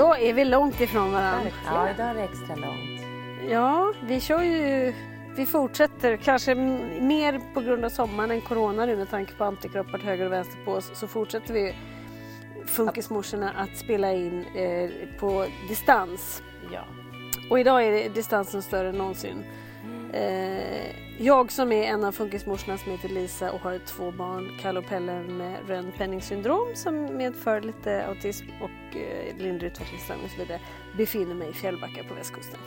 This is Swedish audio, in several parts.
Idag är vi långt ifrån varandra. Ja, idag är det extra långt. Ja, vi kör ju... Vi fortsätter, kanske mer på grund av sommaren än corona nu med tanke på antikroppar till höger och vänster på oss, så fortsätter vi Funkismorsorna att spela in eh, på distans. Ja. Och idag är distansen större än någonsin. Eh, jag som är en av funkismorsorna som heter Lisa och har två barn, Kalle och Pelle med Rönn-Penning syndrom som medför lite autism och eh, lindrig utvecklingsstörning och så vidare, befinner mig i Fjällbacka på västkusten.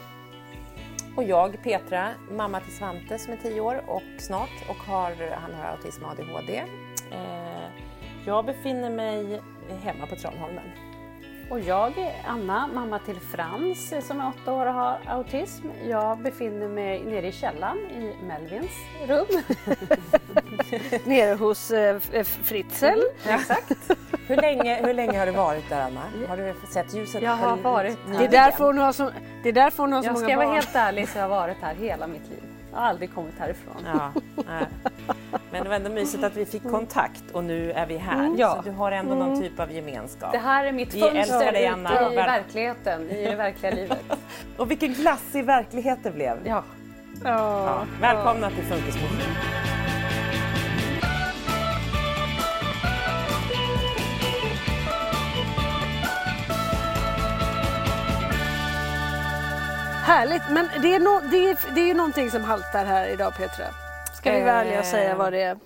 Och jag, Petra, mamma till Svante som är 10 år och snart och har, han har autism och ADHD. Eh, jag befinner mig hemma på Tranholmen. Och jag är Anna, mamma till Frans som är åtta år och har autism. Jag befinner mig nere i källaren i Melvins rum. Nere hos eh, Fritzl. Exakt. Hur länge, hur länge har du varit där Anna? Har du sett ljuset? Jag har på- varit Det är därför hon har så, det är därför hon har så Jag många ska barn. vara helt ärlig så jag har varit här hela mitt liv. Jag har aldrig kommit härifrån. Ja, nej. Men det var ändå mysigt att vi fick kontakt och nu är vi här. Mm. Ja. Så du har ändå någon typ av gemenskap. Det här är mitt Vi fönster dig, Anna. i verkligheten, i det verkliga livet. Och vilken glassig verklighet det blev. Ja. Ja. Välkomna till Funkismorsan. Härligt, men det är, no, det, är, det är ju någonting som haltar här idag Petra. Ska vi vara ärliga och säga vad det är?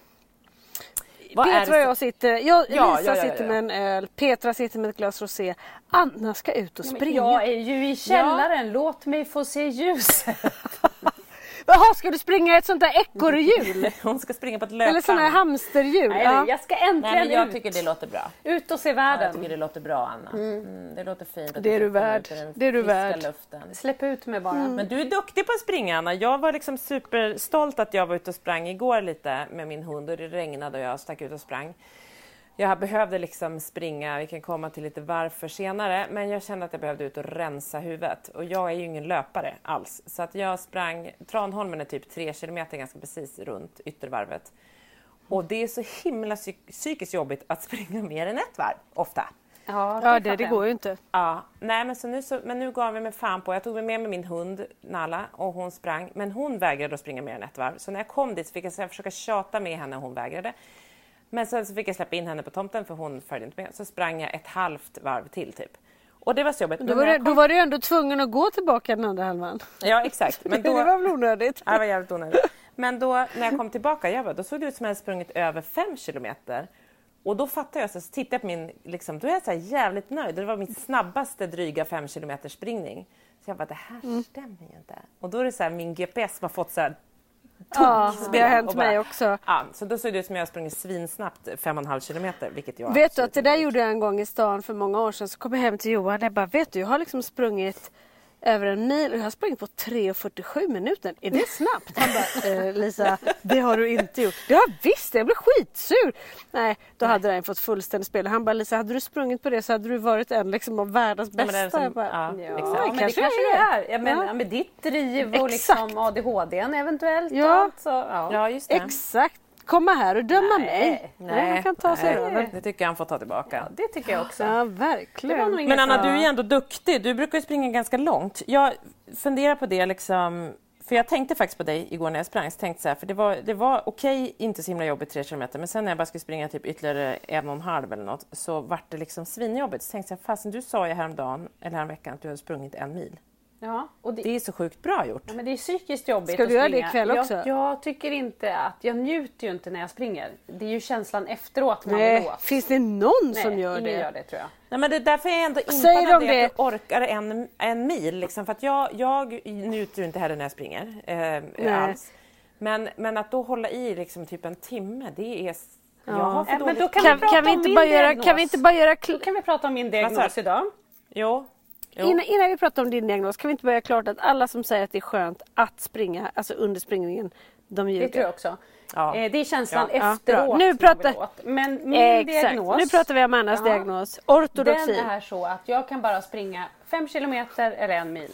Vad Petra och jag sitter, jag, Ja, Lisa ja, ja, sitter med en öl, Petra sitter med ett glas rosé, Anna ska ut och springa. Jag är ju i källaren, låt mig få se ljuset. Jaha, ska du springa ett sånt där ekorrhjul? Hon ska springa på ett Eller löpband. sån här hamsterhjul? Nej, Ja. Jag ska äntligen Nej, men jag ut, tycker det låter bra. ut och se Ja, världen. jag tycker det låter bra Anna. Mm, det låter fint. att Det är du värd. Det är du värd. Luften. Släpp ut mig bara. Men du är duktig på att springa Anna. Jag var liksom superstolt att jag var ute och sprang igår lite med min hund och det regnade och jag stack ut och sprang. Jag behövde liksom springa, vi kan komma till lite varför senare, men jag kände att jag behövde ut och rensa huvudet. Och jag är ju ingen löpare alls, så att jag sprang, Tranholmen är typ tre kilometer ganska precis runt yttervarvet. Och det är så himla psyk- psykiskt jobbigt att springa mer än ett varv, ofta. Ja, Ja, det, det jag. går ju inte. Ja, nej men, så nu, så, men nu gav vi mig fan på, jag tog med mig min hund Nala och hon sprang, men hon vägrade att springa mer än ett varv. Så när jag kom dit så fick jag så försöka tjata med henne och hon vägrade. Men sen så fick jag släppa in henne på tomten för hon följde inte med. Så sprang jag ett halvt varv till typ. Och det var så jobbigt. Då var, du, jag då kom- var du ändå tvungen att gå tillbaka den andra halvan. Ja exakt. Men då... det var väl onödigt? Ja, det var jävligt onödigt. Men då när jag kom tillbaka, jag bara, då såg det ut som att jag hade sprungit över fem kilometer. Och då fattar jag, så, så tittar jag på min, liksom, då är jag så här jävligt nöjd. Det var min snabbaste dryga fem springning. Så jag bara, det här Mm. stämmer ju inte. Och då är det så här, min GPS som har fått så här Ja, det har hänt bara- mig också. Ja, så då såg det ut som jag sprungit svinsnabbt fem och en halv kilometer, vilket jag Vet du att det där gjorde jag en gång i stan för många år sedan. Så kom jag hem till Johan och jag bara, vet du jag har liksom sprungit över en mil och jag har sprungit på 3.47 minuter. Är det snabbt? Han bara, eh, Lisa det har du inte gjort. Det har jag visst, jag blev skitsur. Nej, då hade den fått fullständigt spel. Han bara, Lisa hade du sprungit på det så hade du varit en liksom, av världens Ja, men bästa. det är som- jag bara, ja, Ja, exakt. men det kanske kanske det är. är. Ja, men, Ja. ja. med ditt driv och Exakt. liksom ADHD eventuellt. Ja. Och allt, så, ja. Ja, just det. Exakt, komma här och döma Nej, mig. Nej, han kan ta sig nej, över. Det tycker jag han får ta tillbaka. Det tycker jag också. Ja, verkligen. Men Anna, du är ju ändå duktig. Du brukar ju springa ganska långt. Jag funderar på det liksom, för jag tänkte faktiskt på dig igår när jag sprang. Så tänkte så här, för det var, det var okej, inte så himla jobbigt tre kilometer, men sen när jag bara skulle springa typ ytterligare en och en halv eller något så vart det liksom svinjobbigt. Så tänkte jag, fasen du sa ju häromdagen, eller häromveckan, att du hade sprungit en mil. Ja, och det, Det är så sjukt bra gjort. Ja, men det är psykiskt jobbigt Ska att du göra det springa. ikväll också? Jag, jag tycker inte att, jag njuter ju inte när jag springer. Det är ju känslan efteråt man vill Nej, åt. finns det någon Nej, som gör ingen det? gör det tror jag. Nej, men det är därför jag ändå impad av de det, det? att du orkar en, en mil. Liksom, för att jag, jag njuter ju inte heller när jag springer. Eh, alls. Men, men att då hålla i liksom typ en timme, det är... Jag har för Äh, men dåligt då kan Kan, vi kan, vi inte bara göra, kan vi inte bara göra... Då kan vi prata om min diagnos idag. Jo. Innan, innan vi pratar om din diagnos, kan vi inte bara göra klart att alla som säger att det är skönt att springa, alltså under springningen, de Det tror jag ljuger. också. Ja. Eh, det är känslan Ja. Ja, efteråt. bra. Nu jag pratar-. Men min Exakt, diagnos. nu pratar vi om Annas Ja. diagnos. Den Ortodoxi. är så att jag kan bara springa fem kilometer eller en mil.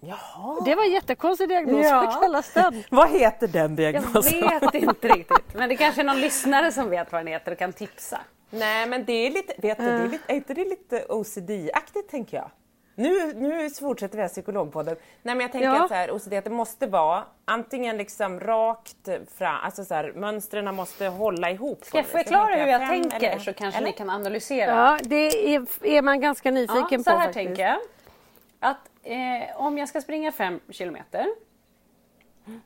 Jaha. Det var en jättekonstig diagnos, Ja. vad kallas den? Vad heter den Jag diagnosen? vet inte riktigt. Men det kanske är någon lyssnare som vet vad den heter och kan tipsa. Nej, men det är lite, vet du, det är, lite, är inte det lite OCD-aktigt tänker jag? Nu, nu fortsätter vi här psykologpodden. Nej, men jag tänker Ja. att så här, OCD, att det måste vara antingen liksom rakt fram, alltså så här, mönstren måste hålla ihop. Ska jag förklara hur jag fem tänker eller- så kanske eller? ni kan analysera. Ja, det är, är man ganska nyfiken Ja, på så här faktiskt. tänker jag. Att eh, om jag ska springa fem kilometer.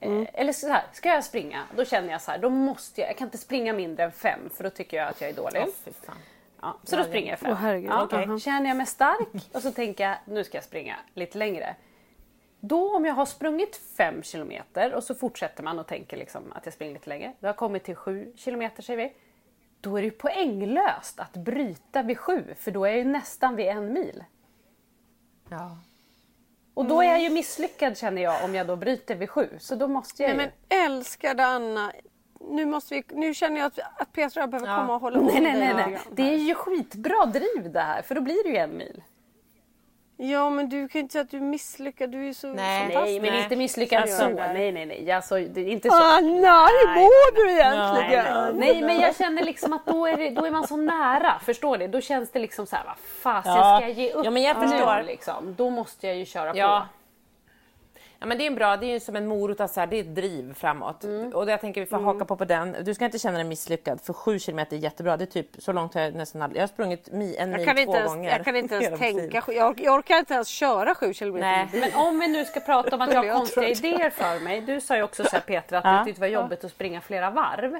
Mm. Eller så här, ska jag springa, då känner jag så här, då måste jag, jag kan inte springa mindre än fem för då tycker jag att jag är dålig. Fan. Ja, så då springer jag fem. Åh, herregud. Ja, okej. Känner jag mig stark och så tänker jag nu ska jag springa lite längre. Då om jag har sprungit fem kilometer och så fortsätter man och tänker liksom att jag springer lite längre. Då har jag kommit till sju kilometer säger vi. Då är det ju poänglöst att bryta vid sju för då är jag ju nästan vid en mil. Ja. Och då är jag ju misslyckad känner jag om jag då bryter vid sju. Så då måste jag Nej, ju... men älskade Anna, nu, måste vi, nu känner jag att, att Petra behöver komma och hålla Nej, om nej, nej, nej. grann Det är ju skitbra driv det här för då blir det ju en mil. Ja men du kan ju inte säga att du är misslyckad, du är ju så Nej. fantastisk. Nej, men Nej. inte misslyckad Alltså- så. Nej, nej, nej. Alltså, det är inte så. Anna, hur mår du egentligen? Nej, nej, men jag känner liksom att då är, det, då är man så nära. Förstår du? Då känns det liksom så här, vad fasen Ja. ska jag ge upp Ja, men jag nu, förstår. Liksom? Då måste jag ju köra Ja. Ja, men det är en bra, det är ju som en morot, alltså här, det är ett driv framåt. Mm. Och jag tänker vi får haka på på den. Du ska inte känna dig misslyckad, för sju kilometer är jättebra. Det är typ så långt har jag nästan aldrig... Jag har sprungit mi, en mil två ens, gånger. jag kan inte ens tänka, jag, jag orkar inte ens köra sju kilometer. Nej. Men om vi nu ska prata om att jag har konstiga idéer för mig. Du sa ju också så här Petra att Ja. du tyckte det var jobbigt att springa flera varv.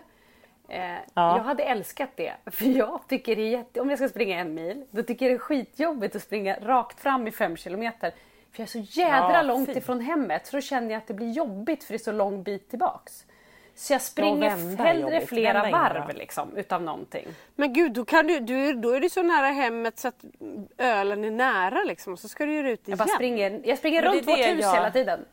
Eh, Ja. Jag hade älskat det. För jag tycker det är jätte... Om jag ska springa en mil, då tycker jag det är skitjobbigt att springa rakt fram i fem kilometer. För jag är så jädra Ja, långt fy. ifrån hemmet så då känner jag att det blir jobbigt för det är så lång bit tillbaks. Så jag Ja, springer hellre flera Vända varv liksom, utav någonting. Men gud, då, kan du, du, då är du så nära hemmet så att ölen är nära liksom. Och så ska du göra ut Jag igen. bara springer, jag springer runt är vårt det hus jag- hela tiden.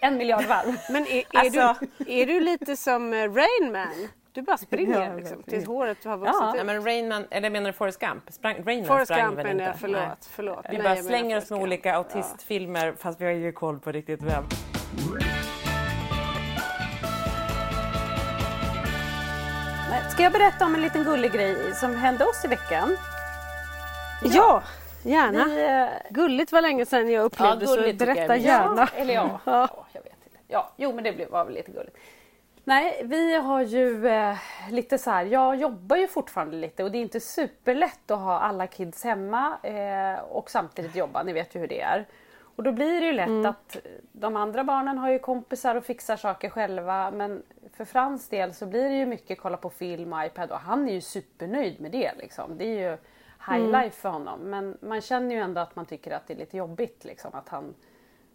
En miljard varv. Men är, är, Alltså- du, är du lite som eh, Rain Man? Du bara springer Ja, liksom, jag tills håret har vuxit Ja. ut. Nej, men Rainman, eller menar du Forrest Gump? Sprang, Rainman Forrest sprang Gump väl jag, inte? förlåt. Nej. förlåt. Vi Nej, bara jag slänger oss med Gump. olika autistfilmer fast vi har ingen koll på riktigt vem. Ska jag berätta om en liten gullig grej som hände oss i veckan? Ja, gärna. Vi, eh, Gulligt var länge sedan jag upplevde så gulligt tycker jag berätta är gärna. Ja, eller ja. ja. Jag vet inte. Ja, jo men det blev- var väl lite gulligt. Nej, vi har ju eh, lite så här, jag jobbar ju fortfarande lite och det är inte superlätt att ha alla kids hemma eh, och samtidigt jobba, ni vet ju hur det är. Och då blir det ju lätt att de andra barnen har ju kompisar och fixar saker själva men för Frans del så blir det ju mycket kolla på film och iPad och han är ju supernöjd med det. Liksom. Det är ju high Mm. life för honom. Men man känner ju ändå att man tycker att det är lite jobbigt liksom, att han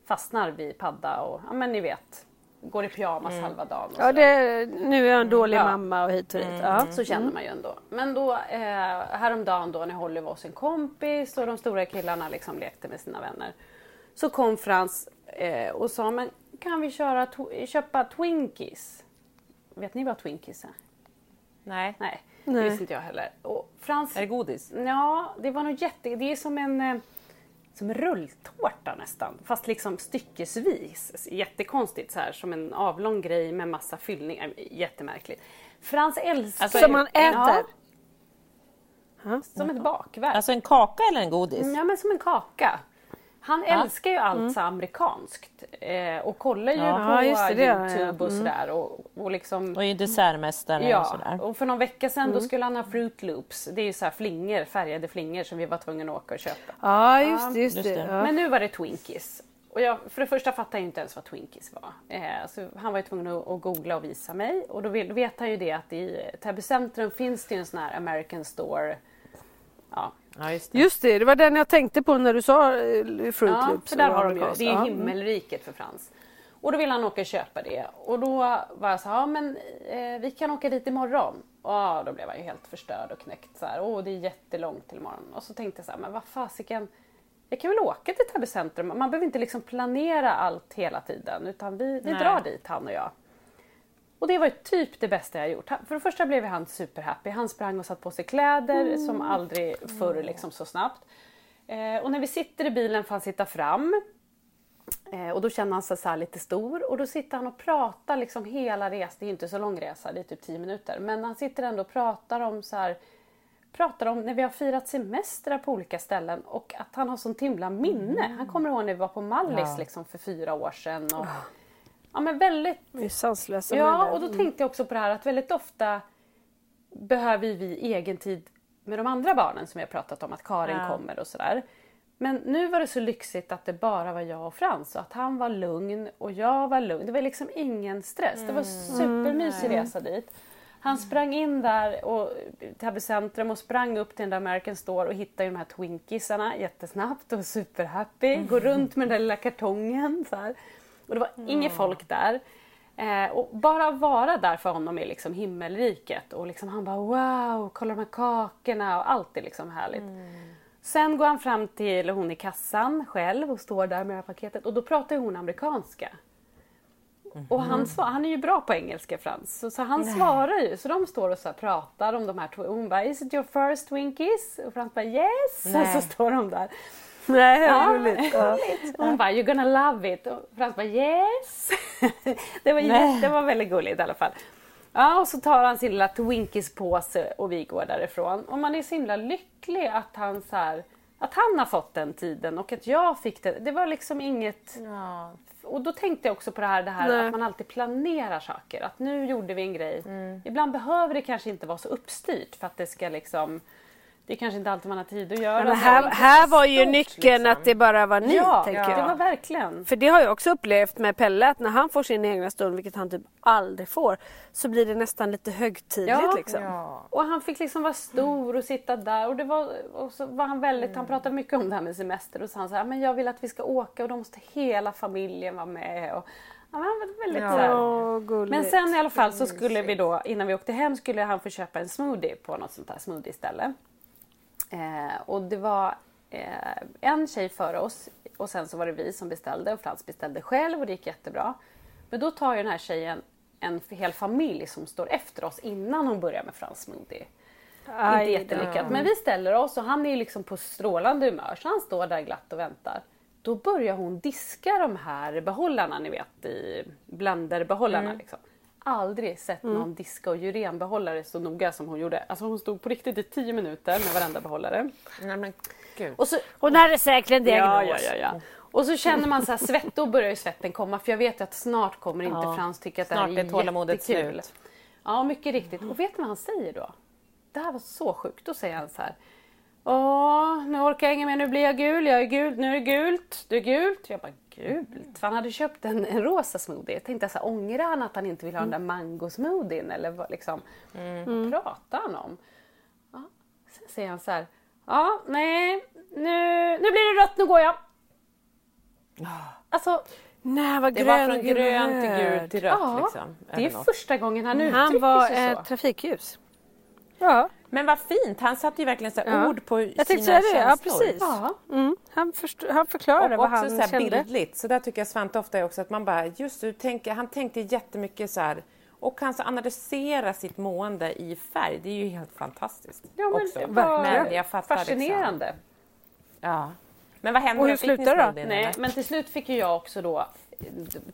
fastnar vid padda och ja men ni vet, går i pyjamas halva dagen. Mm. Ja, det, nu är jag en dålig Ja. mamma och hit och dit. Ja. Så känner man ju ändå. Men då eh, häromdagen då när Holly var hos en kompis och de stora killarna liksom lekte med sina vänner. Så kom Frans eh, och sa men kan vi köra köpa Twinkies? Vet ni vad Twinkies är? Nej. Nej, det visste inte jag heller. Och Frans, Är det godis? Ja, det var nog jätte... Det är som en eh, som rulltårta nästan, fast liksom styckesvis. Jättekonstigt så här, som en avlång grej med massa fyllningar. Jättemärkligt. Frans älskar Alltså, Som man äter? Ja, som ett bakverk. Alltså en kaka eller en godis? Ja, men som en kaka. Han Ja. älskar ju allt så amerikanskt eh, och kollar ju Ja. på det, Youtube och sådär. Och, och liksom, Och är dessertmästare och Ja, sådär. och för någon vecka sedan då skulle han ha Fruit Loops. Det är ju så här flingor, färgade flingor som vi var tvungna att åka och köpa. Ja, just det. Just just det. Men nu var det Twinkies. Och jag, för det första fattade jag inte ens vad Twinkies var. Eh, så han var ju tvungen att, att googla och visa mig. Och då vet, vet han ju det att i Täby centrum finns det ju en sån här American store. Ja, Ja, just det. Just det, det var den jag tänkte på när du sa eh, Fruit ja Loops. för där har de ju, det är ju himmelriket för Frans. Och då ville han åka och köpa det. Och då var jag så här, ja men eh, vi kan åka dit imorgon. Och ja, då blev han ju helt förstörd och knäckt så här. Åh, det är jättelångt till imorgon. Och så tänkte jag så här, men vad fasiken. Jag kan väl åka till Täby centrum. Man behöver inte liksom planera allt hela tiden. Utan vi, vi Nej. drar dit han och jag. Och det var typ det bästa jag gjort. För det första blev han superhappy. Han sprang och satt på sig kläder som aldrig förr liksom så snabbt. Eh, och när vi sitter i bilen får han sitta fram. Eh, och då känner han sig så här lite stor och då sitter han och pratar liksom hela resan. Det är inte så lång resa, det är typ 10 minuter. Men han sitter ändå och pratar om så här pratar om när vi har firat semestrar på olika ställen och att han har sånt himla minne. Han kommer ihåg när vi var på Mallis liksom för fyra år sedan. Och, ja, men väldigt Vi är sanslösa Ja, och då tänkte jag också på det här att väldigt ofta behöver vi egen tid med de andra barnen som vi har pratat om, att Karin Ja. kommer och sådär. Men nu var det så lyxigt att det bara var jag och Frans och att han var lugn och jag var lugn. Det var liksom ingen stress. Det var supermysig resa dit. Han sprang in där och, till Täby centrum och sprang upp till den där American Store och hittade de här Twinkiesarna jättesnabbt och superhappy. Går runt med den där lilla kartongen. Så här. Och det var inget folk där. Eh, och bara vara där för honom är liksom himmelriket. Och liksom han bara wow, kolla de här kakorna och allt är liksom härligt. Sen går han fram till hon i kassan själv och står där med det här paketet och då pratar hon amerikanska. Och han, svar, han är ju bra på engelska Frans, så, så han svarar ju. Så de står och så pratar om de här och Hon bara “Is it your first Twinkies?” och Frans bara “Yes!” och Nej. så står de där. Nej, Ja, roligt. Ja. Hon bara “You're gonna love it” och Frans bara “Yes!” det, var det var väldigt gulligt i alla fall. Ja, och så tar han sin lilla Twinkies-påse och vi går därifrån. Och man är så himla lycklig att han, så här, att han har fått den tiden och att jag fick det. Det var liksom inget... Ja. Och då tänkte jag också på det här, det här Nej. att man alltid planerar saker. Att nu gjorde vi en grej. Ibland behöver det kanske inte vara så uppstyrt för att det ska liksom... Det är kanske inte alltid man har tid att göra. Så. här, här var ju stort, nyckeln liksom. att det bara var ni, ja, tänker det jag. var verkligen. För det har jag också upplevt med Pelle att när han får sin egna stund, vilket han typ aldrig får, så blir det nästan lite högtidligt Ja. liksom. Ja. Och han fick liksom vara stor och sitta där och, det var, och så var han väldigt, han pratade mycket om det här med semester och så han här, men jag vill att vi ska åka och då måste hela familjen vara med. Och, ja, men han var väldigt Ja. så här. Men sen i alla fall så skulle vi då, innan vi åkte hem skulle han få köpa en smoothie på något sånt här smoothie-ställe. Eh, och det var eh, en tjej före oss och sen så var det vi som beställde och Frans beställde själv och det gick jättebra. Men då tar ju den här tjejen en hel familj som står efter oss innan hon börjar med Frans smoothie. Aj Inte då. jättelyckat. Men vi ställer oss och han är liksom på strålande humör så han står där glatt och väntar. Då börjar hon diska de här behållarna ni vet i blenderbehållarna. Liksom. Aldrig sett någon diska och jurenbehållare så noga som hon gjorde. Alltså hon stod på riktigt i 10 minuter med varenda behållare. Nej, men gud. Och så, Hon hade säkert en diagnos. ja, ja, ja, ja. Och så känner man så här svett, då börjar ju svetten komma för jag vet ju att snart kommer inte Ja. Frans tycka att det här är är jättekul. slut. Ja, mycket riktigt. Och vet du vad han säger då? Det här var så sjukt. Då säger han så här. Åh, nu orkar jag inget mer, nu blir jag gul, jag är gul, nu är det gult. Du gult? Jag bara gult? För han hade köpt en, en rosa smoothie. Jag tänkte så här, ångrar han att han inte vill ha den där mangosmoothien eller vad liksom, vad pratar han om? Ja. Sen säger han så här, ja nej nu, nu blir det rött, nu går jag. Alltså, Nej, vad Det grön var från grön till gult till rött ja, liksom. det är något. första gången han uttrycker Han var sig så. ett trafikljus. Ja, Men vad fint, han satte ju verkligen så här Ja. ord på jag sina det. Ja, känslor. precis. Ja. Mm. Han, han förklarade Och vad han så här kände. bildligt. Så där tycker jag Svante ofta är också att man bara, just du tänker, han tänkte jättemycket så här och kan så analysera sitt mående i färg. Det är ju helt fantastiskt. Ja, men också. det var Men jag fattar fascinerande. Liksom. Ja. Men vad hände Och hur slutade det då? Nej, men till slut fick ju jag också då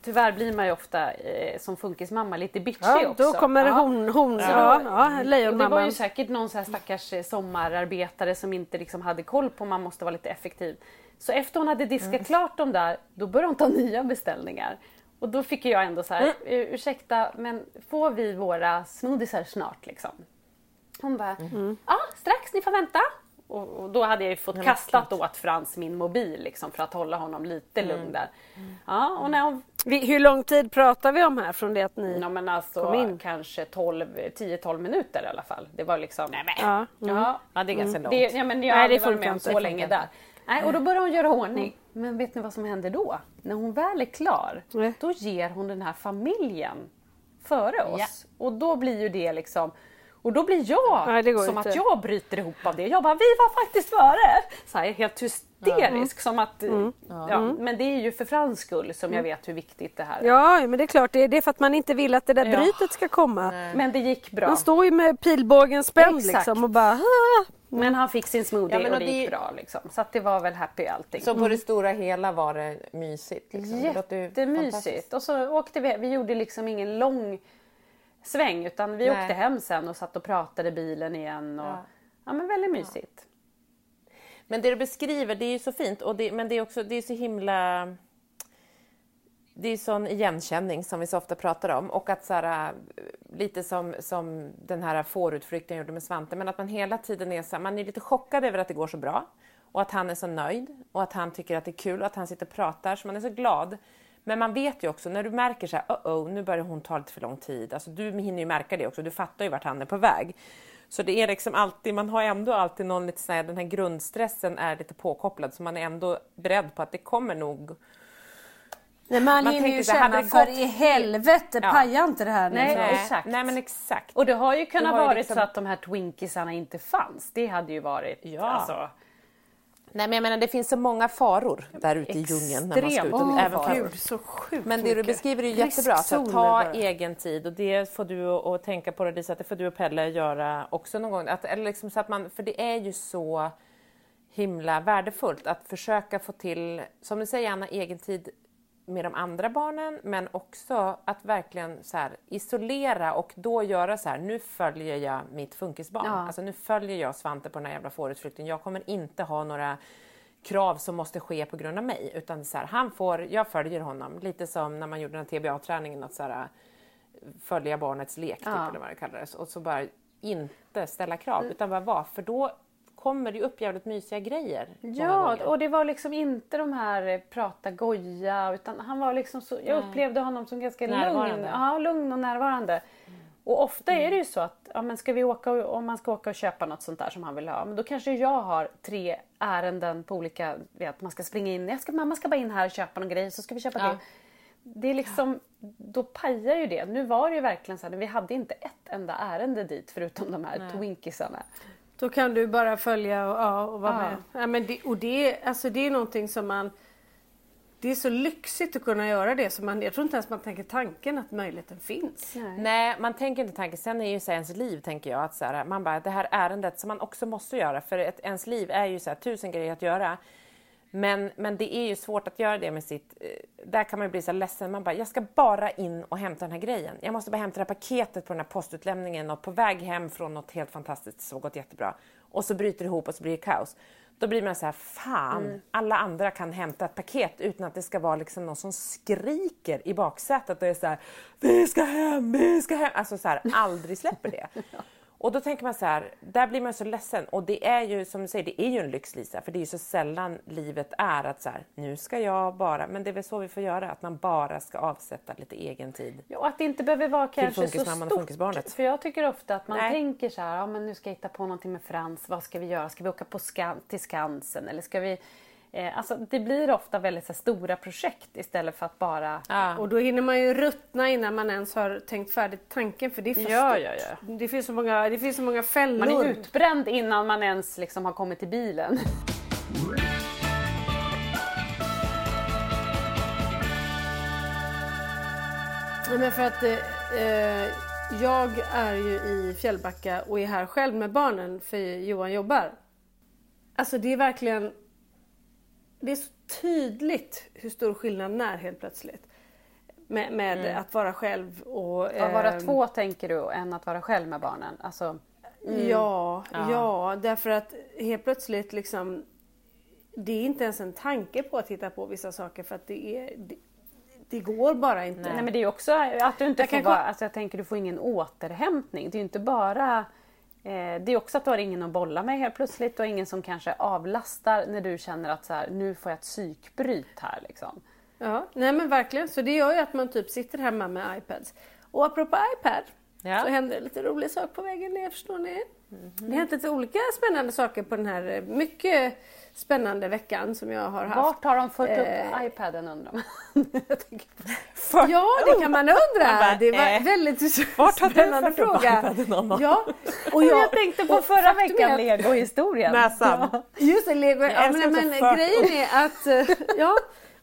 Tyvärr blir man ju ofta eh, som funkismamma lite bitchig Ja, också. då kommer Ja. hon, hon ja. Ja. Ja, Och det var lejonmamman. ju säkert någon så här stackars eh, sommararbetare som inte liksom hade koll på man måste vara lite effektiv. Så efter hon hade diskat Mm. klart dem där, då började hon ta nya beställningar. Och då fick jag ändå så här, Mm. "Eh, ursäkta men får vi våra smoothiesar snart liksom? Hon bara, Mm. ja strax ni får vänta. Och, och då hade jag ju fått kastat åt Frans min mobil liksom för att hålla honom lite Mm. lugn där. Ja, och när hon Vi, hur lång tid pratar vi om här från det att ni... Ja men alltså Kom in. kanske 12, 10-12 minuter i alla fall. Det var liksom... Nej, men. Ja. Ja, Ja, det är ganska långt. det, ja, men jag har aldrig varit med om så länge där. Nej, och då börjar hon göra ordning. Men vet ni vad som händer då? När hon väl är klar, då ger hon den här familjen före oss. Och då blir ju det liksom... Och då blir jag Nej, det går som inte. att jag bryter ihop av det. Jag bara, vi var faktiskt före! Så här, helt hysterisk. Som att, Mm. ja, Men det är ju för Frans skull som jag vet hur viktigt det här är. Ja, men det är klart. Det är, det för att man inte vill att det där Ja. brytet ska komma. Men det gick bra. Man står ju med pilbågen spänd Exakt. liksom och bara... "Ah." Men han fick sin smoothie Ja, men och och det gick bra. Liksom. Så att det var väl happy allting. Så på det stora hela var det mysigt? Liksom. Jättemysigt. Och så åkte vi, vi gjorde liksom ingen lång sväng utan vi Nej. åkte hem sen och satt och pratade i bilen igen. Och, ja. Ja. men väldigt mysigt. Men det du beskriver, det är ju så fint, och det, men det är också det är så himla... Det är sån igenkänning som vi så ofta pratar om och att så här, äh, lite som, som den här fårutflykten jag gjorde med Svante, men att man hela tiden är så här, man är lite chockad över att det går så bra och att han är så nöjd och att han tycker att det är kul och att han sitter och pratar så man är så glad. Men man vet ju också när du märker så här, oh, oh nu börjar hon ta lite för lång tid. Alltså du hinner ju märka det också, du fattar ju vart han är på väg. Så det är liksom alltid, man har ändå alltid någon lite så här, den här grundstressen är lite påkopplad så man är ändå beredd på att det kommer nog Nej, man, Man hinner ju känna det för gått- i helvete, Ja. paja inte det här nu. Nej, nej. exakt. Nej men exakt. Och det har ju kunnat vara liksom- så att de här twinkisarna inte fanns. Det hade ju varit... Ja. Alltså, Nej men jag menar det finns så många faror där ute i djungeln när man ska ut. Och många även fast- så sjukt Men det du beskriver är ju jättebra. Så ta egen tid och det får du att att tänka på Lisa, att det får du och Pelle göra också någon gång. Att, eller liksom så att man, för det är ju så himla värdefullt att försöka få till, som du säger Anna, egen tid med de andra barnen men också att verkligen så här, isolera och då göra så här, nu följer jag mitt funkisbarn. Ja. Alltså nu följer jag Svante på den här jävla fårutflykten. Jag kommer inte ha några krav som måste ske på grund av mig. Utan så här, han får, jag följer honom. Lite som när man gjorde den TBA-träningen, att så här, följa barnets lek, typ, Ja. eller vad det kallades. Och så bara inte ställa krav, utan bara vara. För då kommer det upp jävligt mysiga grejer. Ja, och det var liksom inte de här eh, prata goja utan han var liksom så, jag upplevde honom som ganska lugn, ja, lugn och närvarande. Och ofta är det ju så att ja, men ska vi åka, och- om man ska åka och köpa något sånt där som han vill ha, men då kanske jag har tre ärenden på olika, vet, man ska springa in, jag ska, mamma ska bara in här och köpa någon grej så ska vi köpa Ja. det. Det är liksom, då pajar ju det. Nu var det ju verkligen så här, vi hade inte ett enda ärende dit förutom de här twinkisarna. Då kan du bara följa och, ja, och vara Ja. med. Ja, men det, och det, alltså det är någonting som man... Det är så lyxigt att kunna göra det. Så man, jag tror inte ens man tänker tanken att möjligheten finns. Nej, man tänker inte tanken. Sen är ju så här ens liv, tänker jag, att så här, man bara, det här ärendet som man också måste göra, för ett, ens liv är ju så här, tusen grejer att göra. Men, men det är ju svårt att göra det med sitt... eh, Där kan man bli så ledsen. Man bara, jag ska bara in och hämta den här grejen. Jag måste bara hämta det här paketet på den här postutlämningen och på väg hem från något helt fantastiskt som gått jättebra. Och så bryter det ihop och så blir det kaos. Då blir man så här, fan, alla andra kan hämta ett paket utan att det ska vara liksom någon som skriker i baksätet och är så här, vi ska hem, vi ska hem. Alltså så här, aldrig släpper det. Och då tänker man så här, där blir man så ledsen. Och det är ju som du säger, det är ju en lyx Lisa, för det är ju så sällan livet är att så här, nu ska jag bara, men det är väl så vi får göra, att man bara ska avsätta lite egen tid. Ja, och att det inte behöver vara kanske så stort. För jag tycker ofta att man Nej. tänker så här, ja men nu ska jag hitta på någonting med Frans, vad ska vi göra? Ska vi åka på skan- till Skansen eller ska vi Eh, alltså det blir ofta väldigt så här, stora projekt istället för att bara... Ja. Och då hinner man ju ruttna innan man ens har tänkt färdigt tanken för det är för Ja, ja, ja. Det, finns så många, det finns så många fällor. Man är utbränd innan man ens liksom har kommit till bilen. Men för att eh, jag är ju i Fjällbacka och är här själv med barnen för Johan jobbar. Alltså det är verkligen... Det är så tydligt hur stor skillnaden är helt plötsligt. Med, med att vara själv och... Att vara ehm, två tänker du, än att vara själv med barnen. Alltså, Ja, ja, därför att helt plötsligt liksom det är inte ens en tanke på att titta på vissa saker för att det är det, det går bara inte. Nej men det är också att du inte Jag får kan vara, alltså jag tänker du får ingen återhämtning. Det är ju inte bara eh, det är också att du har ingen att bolla med helt plötsligt. Du har ingen som kanske avlastar när du känner att så här, nu får jag ett psykbryt här liksom. Ja, nej men verkligen. Så det gör ju att man typ sitter hemma med iPads. Och apropå iPad Ja. så händer det lite roliga saker på vägen ner förstår ni. Det har hänt lite olika spännande saker på den här eh, mycket spännande veckan som jag har haft. Vart har de fått Eh. upp iPaden undrar man? Ja, det kan man undra. Man bara, det var eh, väldigt vart har du spännande fått upp fråga. iPaden, Anna? Ja, och jag, jag tänkte på och förra veckan, att- Lego-historien. Näsan. Just det, Lego. Ja, men, men för- grejen är att... eh, Ja,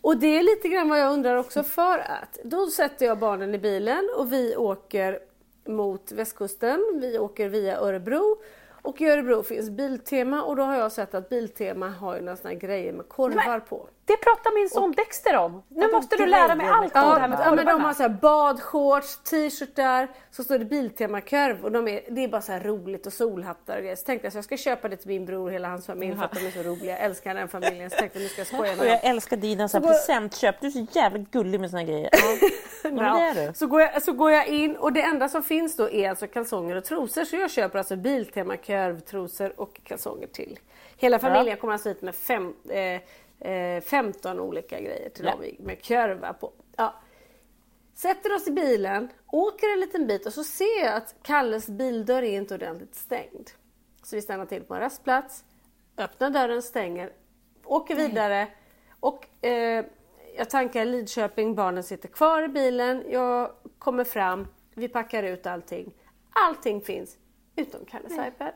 och det är lite grann vad jag undrar också för att då sätter jag barnen i bilen och vi åker mot västkusten. Vi åker via Örebro och i Örebro finns Biltema och då har jag sett att Biltema har ju några såna grejer med korvar på. Det pratar min son Dexter om. Nu måste du lära mig allt om Ja, det här med ja men de har så badshorts, t-shirtar, så står det Biltema-korv och de är, det är bara så här roligt och solhattar och grejer. Så tänkte jag så jag ska köpa det till min bror och hela hans familj för att de är så roliga. Jag älskar den familjen så tänkte jag nu ska jag skoja med Och dem. jag älskar dina så här presentköp. Du är så jävla gullig med såna grejer. Ja. det är du. Så, går jag, så går jag in och det enda som finns då är alltså kalsonger och trosor. Så jag köper alltså Biltema korvtrosor och kalsonger till. Hela familjen kommer alltså hit med fem, eh, eh, 15 olika grejer till Ja. dem med korvar på. Ja. Sätter oss i bilen, åker en liten bit och så ser jag att Kalles bildörr är inte ordentligt stängd. Så vi stannar till på en rastplats, öppnar dörren, stänger, åker vidare och eh, jag tankar Lidköping, barnen sitter kvar i bilen, jag kommer fram, vi packar ut allting. Allting finns utom Kalles iPad.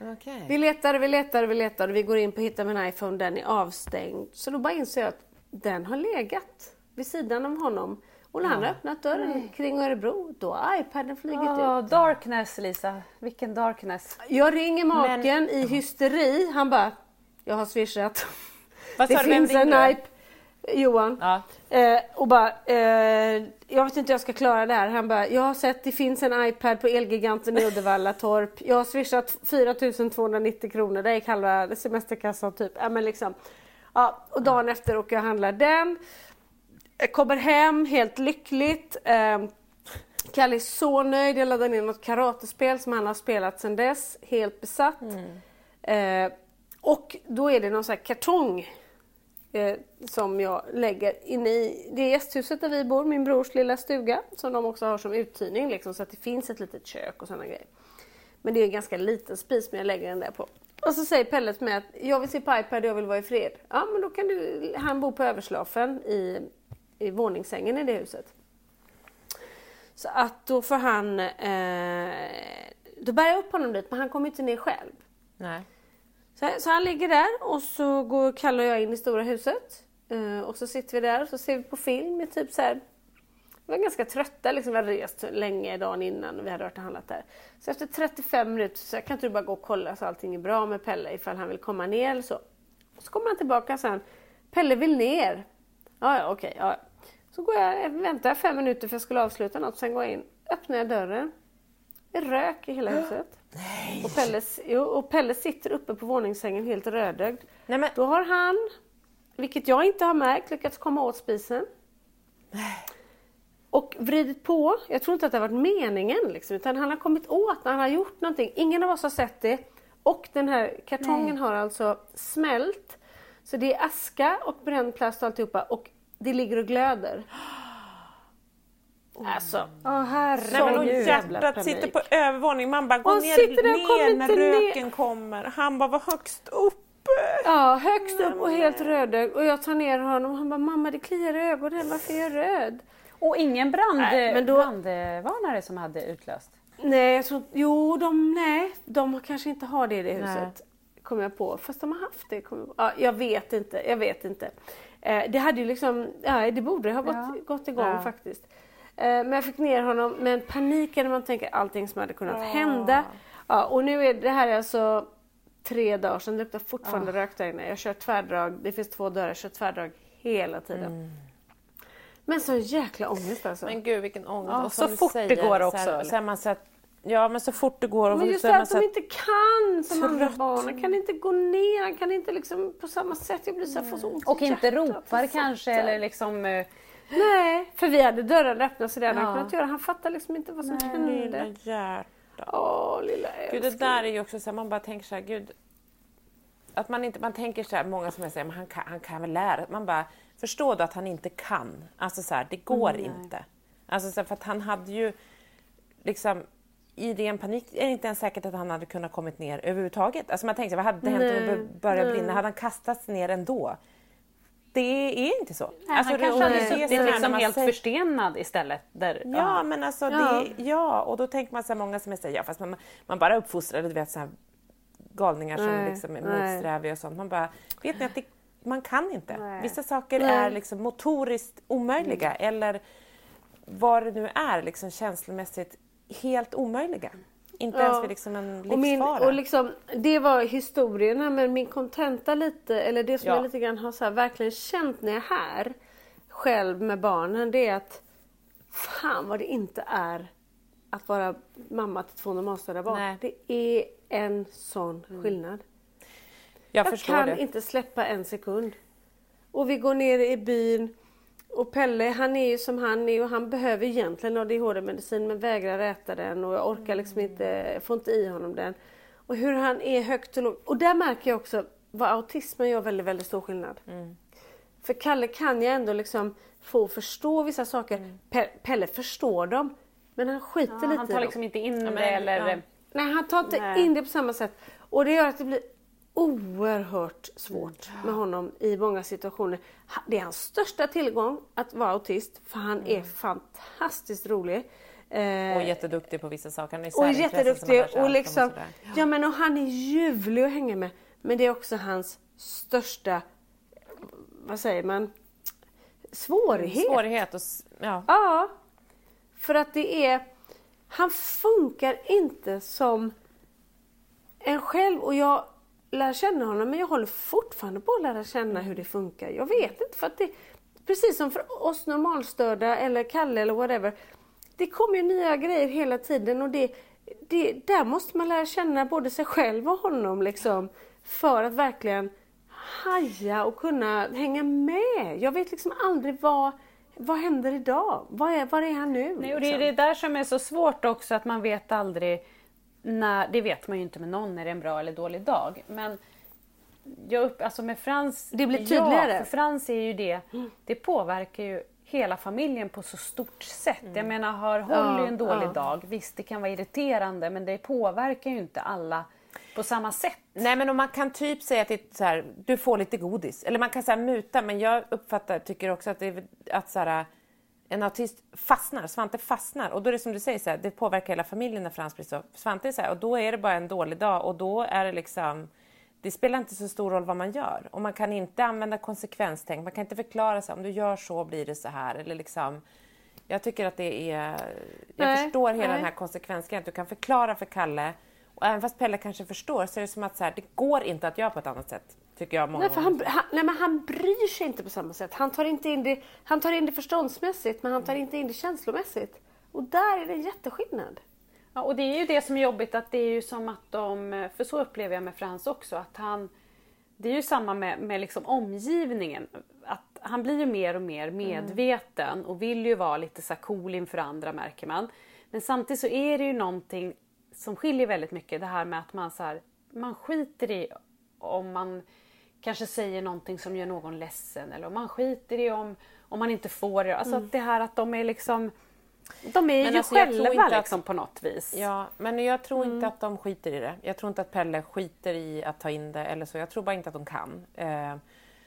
Okej. Vi letar, vi letar, vi letar vi går in på hitta min iPhone, den är avstängd. Så då bara inser jag att den har legat vid sidan av honom. Och när han har öppnat dörren kring Örebro, då har iPaden flugit Ja, ut. darkness Lisa. Vilken darkness. Jag ringer maken i hysteri. Han bara, jag har swishat. Vad Det finns en iPad. Johan. Ja. Eh, och bara, eh, jag vet inte hur jag ska klara det här. Han bara, jag har sett det finns en iPad på Elgiganten i Uddevalla torp. Jag har swishat 4290 kronor. Där gick halva semesterkassan typ. Ja, men liksom. ja, och dagen efter åker jag och handlar den. Jag kommer hem helt lyckligt. Eh, Kalle är så nöjd. Jag laddade ner något karatespel som han har spelat sedan dess. Helt besatt. Eh, och då är det någon sån här kartong eh, som jag lägger inne i det gästhuset där vi bor, min brors lilla stuga som de också har som uthyrning liksom, så att det finns ett litet kök och sådana grejer. Men det är en ganska liten spis men jag lägger den där på. Och så säger Pelle till mig att jag vill se på iPad och jag vill vara i fred. Ja men då kan du, han bor på överslafen i, i våningssängen i det huset. Så att då får han, eh, då bär jag upp honom dit men han kommer inte ner själv. Nej. Så, så han ligger där och så går Kalle och jag in i stora huset. Eh, och så sitter vi där och så ser vi på film i typ så här. Vi var ganska trötta, liksom, vi hade rest länge dagen innan och vi hade varit och handlat där. Så efter 35 minuter så kan inte du bara gå och kolla så allting är bra med Pelle ifall han vill komma ner eller så. Och så kommer han tillbaka sen. Pelle vill ner. Ja, ja, okej. ja. Så går jag, väntar jag fem minuter för jag skulle avsluta något, sen går jag in, öppnar jag dörren. Det är rök i hela huset. Och Pelle, och Pelle sitter uppe på våningssängen helt rödögd. Nej, men, Då har han, vilket jag inte har märkt, lyckats komma åt spisen. och vridit på. Jag tror inte att det har varit meningen liksom, utan han har kommit åt när han har gjort någonting. Ingen av oss har sett det. Och den här kartongen Nej. har alltså smält. Så det är aska och bränd plast och alltihopa och det ligger och glöder. Alltså, Nej, och herregud. jävla hjärtat sitter på övervåning. Man bara, gå Och ner, ner när inte ner. röken kommer. Han bara, var högst uppe. Ja, högst upp och helt rödögd. Och jag tar ner honom och han bara, mamma det kliar i ögonen, varför är jag röd? Och ingen brand, Nej, men då- brandvarnare som hade utlöst? Nej, jag tror Jo, de, nej, de kanske inte har det i det huset. Kom jag på. Fast de har haft det. Kom jag, på. Ja, jag vet inte. Jag vet inte. Eh, det hade ju liksom, ja det borde ha gått, Ja. gått igång Ja. faktiskt. Eh, men jag fick ner honom, men paniken när man tänker allting som hade kunnat hända. Ja, och nu är det här är alltså tre dagar sedan, det luktar fortfarande rök där inne. Jag kör tvärdrag, det finns två dörrar, jag kör tvärdrag hela tiden. Men så jäkla ångest alltså. Men gud vilken ångest. Ja, Och så som du fort det går också, Så här, så här man så här, ja men så fort det går. Och Men just så det att så de inte kan som andra barn. Kan inte gå ner, kan inte liksom på samma sätt. Jag blir så här, får så ont Och inte ropar kanske eller liksom... Nej, för vi hade dörrarna öppna så det hade han Ja. kunnat göra. Han fattar liksom inte vad som lilla hände. hjärta. Åh, lilla Gud det älskling. där är ju också så här, man bara tänker så här, gud. Att man inte, man tänker så här, många som jag säger, han kan, han kan väl lära Man bara, förstår du att han inte kan? Alltså så här, det går inte. Alltså så här, för att han hade ju liksom i ren panik är det inte ens säkert att han hade kunnat kommit ner överhuvudtaget. Alltså man tänker vad hade hänt om det började brinna? Hade han kastats ner ändå? Det är inte så. Nej, Alltså, han det- kanske hade suttit liksom helt säger- förstenad istället. Där, Ja, men alltså Ja. Det, ja, och då tänker man så här, många som här, ja fast man, man bara uppfostrade, du vet så här galningar som Nej, liksom är nej. motsträviga och sånt. Man bara, vet ni att det, man kan inte. Nej. Vissa saker är liksom motoriskt omöjliga eller vad det nu är liksom känslomässigt helt omöjliga. Inte Ja. ens vid liksom en livsfara. Och, min, och liksom, det var historierna men min kontenta lite, eller det som Ja. jag lite grann har så här, verkligen känt när jag är här själv med barnen det är att fan vad det inte är att vara mamma till två normalstörda barn. Nej. Det är en sån skillnad. jag Jag förstår kan det. inte släppa en sekund. Och vi går ner i byn och Pelle han är ju som han är och han behöver egentligen ADHD-medicin men vägrar äta den och jag orkar liksom inte, jag får inte i honom den. Och hur han är högt och lågt. Och där märker jag också vad autismen gör väldigt, väldigt stor skillnad. För Kalle kan jag ändå liksom få förstå vissa saker. Pe- Pelle förstår dem men han skiter Ja, lite han tar liksom inte in men, det eller... ja. Nej, han tar inte Nej. in det på samma sätt. Och det gör att det blir oerhört svårt med honom i många situationer. Det är hans största tillgång att vara autist för han är fantastiskt rolig. Eh, Och jätteduktig på vissa saker. Han är och jätteduktig och liksom, ja men och han är ljuvlig att hänga med. Men det är också hans största, vad säger man, svårighet. Svårighet och ja. Ja. För att det är... Han funkar inte som en själv och jag lär känna honom men jag håller fortfarande på att lära känna hur det funkar. Jag vet inte för att det... Precis som för oss normalstörda eller Kalle eller whatever. Det kommer ju nya grejer hela tiden och det, det, där måste man lära känna både sig själv och honom liksom. För att verkligen haja och kunna hänga med. Jag vet liksom aldrig vad, vad händer idag? Vad är, var är han nu? Nej, och det är liksom? det där som är så svårt också att man vet aldrig när, det vet man ju inte med någon när det är en bra eller dålig dag. Men jag upp, alltså med Frans, Det blir tydligare. Ja, för Frans är ju det, det påverkar ju hela familjen på så stort sätt. Jag menar, har Holly Ja, en dålig ja. dag, visst det kan vara irriterande men det påverkar ju inte alla på samma sätt. Nej men om man kan typ säga till så här, du får lite godis. Eller man kan säga muta men jag uppfattar, tycker också att, det är, att så här, en autist fastnar, Svante fastnar och då är det som du säger, så här, det påverkar hela familjen när Frans blir så. Svante är så här, och då är det bara en dålig dag och då är det liksom det spelar inte så stor roll vad man gör och man kan inte använda konsekvenstänk. Man kan inte förklara sig om du gör så blir det så här eller liksom. Jag tycker att det är. Jag Nej, förstår hela nej. den här konsekvensgrejen. Du kan förklara för Kalle och även fast Pelle kanske förstår så är det som att så här, det går inte att göra på ett annat sätt. Tycker jag många Nej, för han, han, nej, men han bryr sig inte på samma sätt. Han tar, inte in det, han tar in det förståndsmässigt men han tar inte in det känslomässigt. Och där är det en jätteskillnad. Ja, och det är ju det som är jobbigt att det är ju som att de, för så upplever jag med Frans också, att han, det är ju samma med, med liksom omgivningen. Att, han blir ju mer och mer medveten och vill ju vara lite så cool inför andra märker man. Men samtidigt så är det ju någonting som skiljer väldigt mycket. Det här med att man så här, man skiter i om man kanske säger någonting som gör någon ledsen eller om man skiter i om, om man inte får det. Alltså Mm. det här att de är liksom de är Men ju alltså, själva inte att- liksom på något vis. Ja, men jag tror inte att de skiter i det. Jag tror inte att Pelle skiter i att ta in det eller så. Jag tror bara inte att de kan. Eh,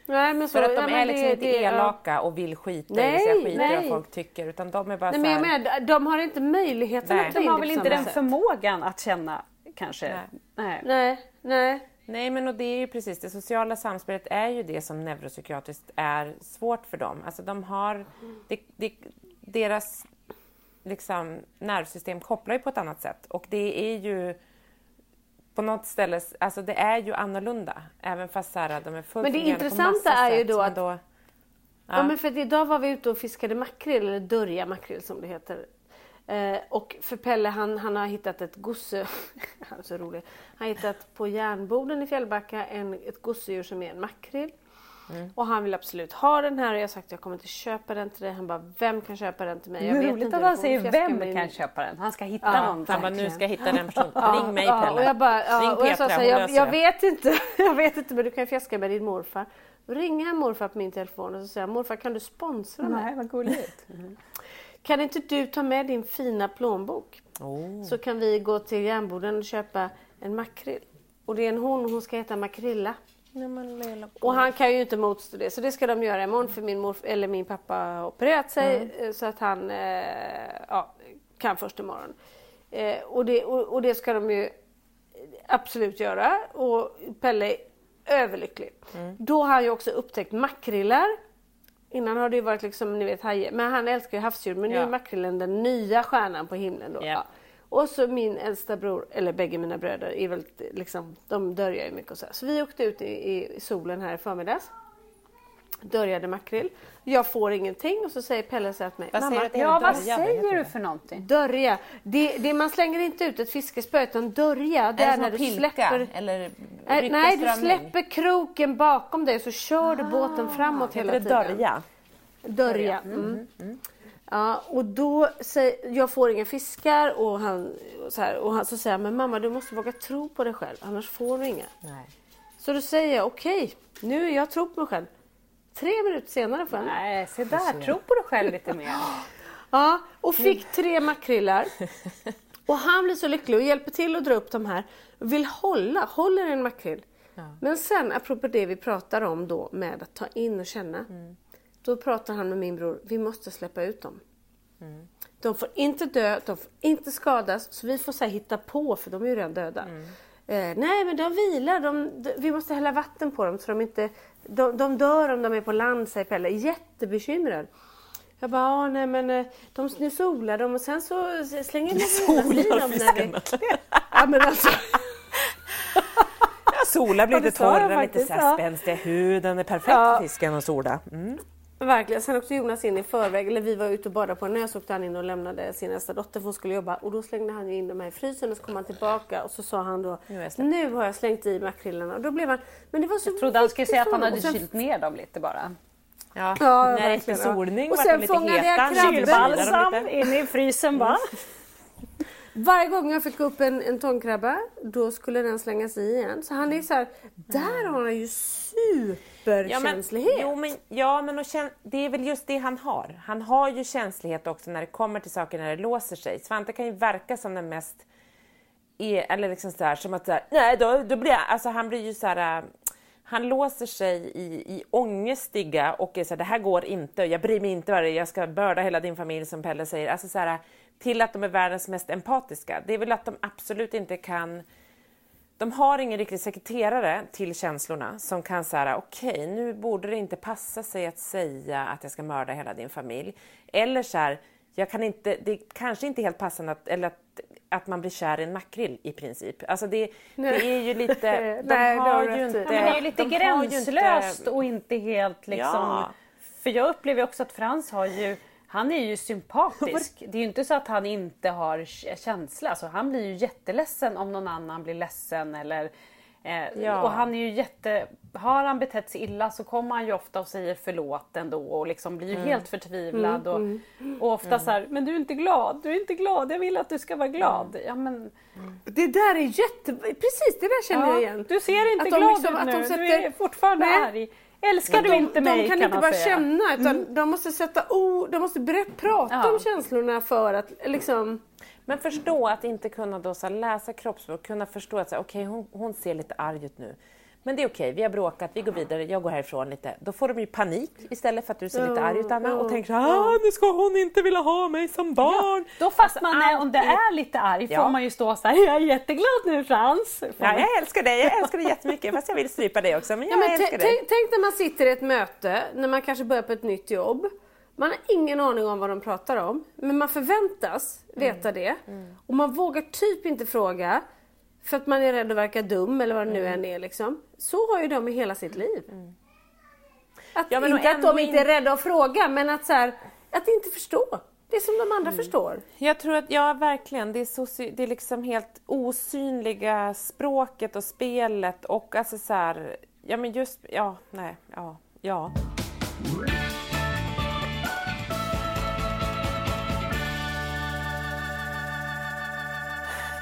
Nej, men så, för att de men är liksom det- inte det- ja. elaka och vill skita i det, Nej, så jag skiter i nej. vad folk tycker. Utan de är bara Nej, så men jag här, menar, de har inte möjligheten Nej. De har det väl inte den sätt. förmågan att känna kanske. Nej. Nej. Nej, nej. Men och det är ju precis det sociala samspelet är ju det som neuropsykiatriskt är svårt för dem. Alltså de har, det, det, deras liksom, nervsystem kopplar ju på ett annat sätt och det är ju på något ställe, alltså det är ju annorlunda. Även fast så här, de är fullt Men det intressanta är ju då att- Då, Ja. men för att idag var vi ute och fiskade makrill, eller dörja makrill som det heter. Eh, och för Pelle han, han har hittat ett gosse, han är så rolig. Han har hittat på järnboden i Fjällbacka en, ett gosedjur som är en makrill. Mm. Och han vill absolut ha den här och jag har sagt jag kommer inte köpa den till dig. Han bara, vem kan köpa den till mig? Jag vet roligt inte, att han säger vem kan köpa den. Han ska hitta Ja, någon. han bara, nu ska jag hitta den personen. Ja, Ring mig ja, Pelle. Och jag, bara, ja, Ring och jag Petra, sa så här, jag, jag vet inte, jag vet inte men du kan fjäska med din morfar. Då ringer jag morfar på min telefon och så säger morfar kan du sponsra mig? Nej, vad gulligt. Kan inte du ta med din fina plånbok? Oh. Så kan vi gå till järnboden och köpa en makrill. Och det är en hon hon ska heta Makrilla. Och han kan ju inte motstå det så det ska de göra imorgon för min, morf- eller min pappa har opererat sig Mm. eh, så att han eh, ja, kan först imorgon. Eh, och, det, och, och det ska de ju absolut göra och Pelle är överlycklig. Mm. Då har han ju också upptäckt makrillar. Innan har det ju varit liksom, ni vet hajer, men han älskar ju havsdjur men nu Ja. är makrillen den nya stjärnan på himlen då. Ja. Ja. Och så min äldsta bror, eller bägge mina bröder, är väldigt, liksom, de dörjar ju mycket och så. Så vi åkte ut i, i solen här i förmiddags. Dörjade makrill. Jag får ingenting och så säger Pelle så här till mig. Vad säger Mamma, till Ja, vad säger du för någonting? Dörja. Det, det, man slänger inte ut ett fiskespö utan dörja. Det Är är det när du pilka släpper... eller Nej, du släpper kroken bakom dig så kör du båten framåt hela Heter det tiden. dörja? Dörja. Mm. Ja, och då säger, jag får inga fiskar och han, så, här, och han så säger han, men mamma du måste våga tro på dig själv annars får du inga. Nej. Så då säger jag okej, nu jag tror på mig själv. Tre minuter senare får jag. Nej, se där. Tro på dig själv lite mer. Ja, och fick tre makrillar. Och han blir så lycklig och hjälper till att dra upp de här. Vill hålla, håller en makrill. Men sen apropå det vi pratar om då med att ta in och känna. Då pratar han med min bror, vi måste släppa ut dem. De får inte dö, de får inte skadas, så vi får så hitta på för de är ju redan döda. Eh, nej men de vilar, de, de, vi måste hälla vatten på dem så de inte... De, de dör om de är på land säger Pelle, jättebekymrad. Jag bara, "Ja, nej men eh, de, nu solar de och sen så slänger vi solar dem när vi... Ja men alltså, Ja, sola blir Ja, lite sa jag torra, lite så här spänstiga huden. är perfekt Ja. för fisken att sola. Mm. Verkligen. Sen åkte Jonas in i förväg, eller vi var ute och badade på en ö, så åkte han in och lämnade sin äldsta dotter för hon skulle jobba. Och då slängde han ju in dem här i frysen och så kom han tillbaka och så sa han då, Nu har jag släppt. nu har jag slängt i makrillarna. Och då blev han, men det var så Jag trodde han skulle säga att han hade sen- kylt ner dem lite bara. Ja, Ja, när det är solning Och sen de lite fångade jag heta. krabbor. Kylbalsam inne i frysen va? Varje gång jag fick upp en, en tångkrabba, då skulle den slängas i igen. Så han är så här, där har han ju superkänslighet. Ja, men, jo, men, ja, men och kän, det är väl just det han har. Han har ju känslighet också när det kommer till saker när det låser sig. Svante kan ju verka som den mest... Är, eller liksom så här, som att så här, nej då, då blir jag, alltså han blir ju så här... Äh, han låser sig i, i ångestiga och är så här, det här går inte, jag bryr mig inte vad det är, jag ska börda hela din familj som Pelle säger. Alltså så här, till att de är världens mest empatiska. Det är väl att de absolut inte kan de har ingen riktig sekreterare till känslorna som kan säga okej, nu borde det inte passa sig att säga att jag ska mörda hela din familj. Eller så här, jag kan inte, det är kanske inte helt passande att, eller att, att man blir kär i en makrill i princip. Alltså det, det är ju lite, de Nej, har ju inte... Ja, men det är ju lite de ju inte- gränslöst och inte helt liksom... Ja. För jag upplever också att Frans har ju han är ju sympatisk. Det är ju inte så att han inte har känsla. Alltså, han blir ju jätteledsen om någon annan blir ledsen eller Eh, Ja. Och han är ju jätte... Har han betett sig illa så kommer han ju ofta och säger förlåt ändå och liksom blir ju Mm. helt förtvivlad. Och, och ofta så här, men du är inte glad, du är inte glad, jag vill att du ska vara glad. Mm. Ja, men, Det där är jätte... Precis, det där känner jag ja, igen. du ser inte Att glad liksom- ut nu, de du sätter- är fortfarande Nej. arg. Älskar du de, inte mig de kan, kan inte bara säga. känna utan de måste sätta ord, de måste ber- prata Ja. om känslorna för att liksom... Men förstå att inte kunna då så läsa kroppsspråk, kunna förstå att så här, okej, hon, hon ser lite arg ut nu. Men det är okej, vi har bråkat, vi går vidare, jag går härifrån lite. Då får de ju panik istället för att du ser lite Ja, arg ut Anna och ja, tänker ah, nu ska hon inte vilja ha mig som barn. Då fast man är, om det är lite arg Ja. får man ju stå så här, jag är jätteglad nu Frans. Får Ja, jag älskar dig, jag älskar dig jättemycket fast jag vill strypa dig också. Men Ja, jag men älskar dig. tänk, när man sitter i ett möte, när man kanske börjar på ett nytt jobb. Man har ingen aning om vad de pratar om, men man förväntas veta det. Och man vågar typ inte fråga för att man är rädd att verka dum eller vad det nu än är. Liksom. Så har ju de i hela sitt liv. Att, Ja, inte att de inte är rädda att fråga, men att, så här, att inte förstå. Det som de andra förstår. Jag tror att, ja verkligen, det är, soci- det är liksom helt osynliga språket och spelet och alltså så här, ja men just, ja, nej, ja, ja.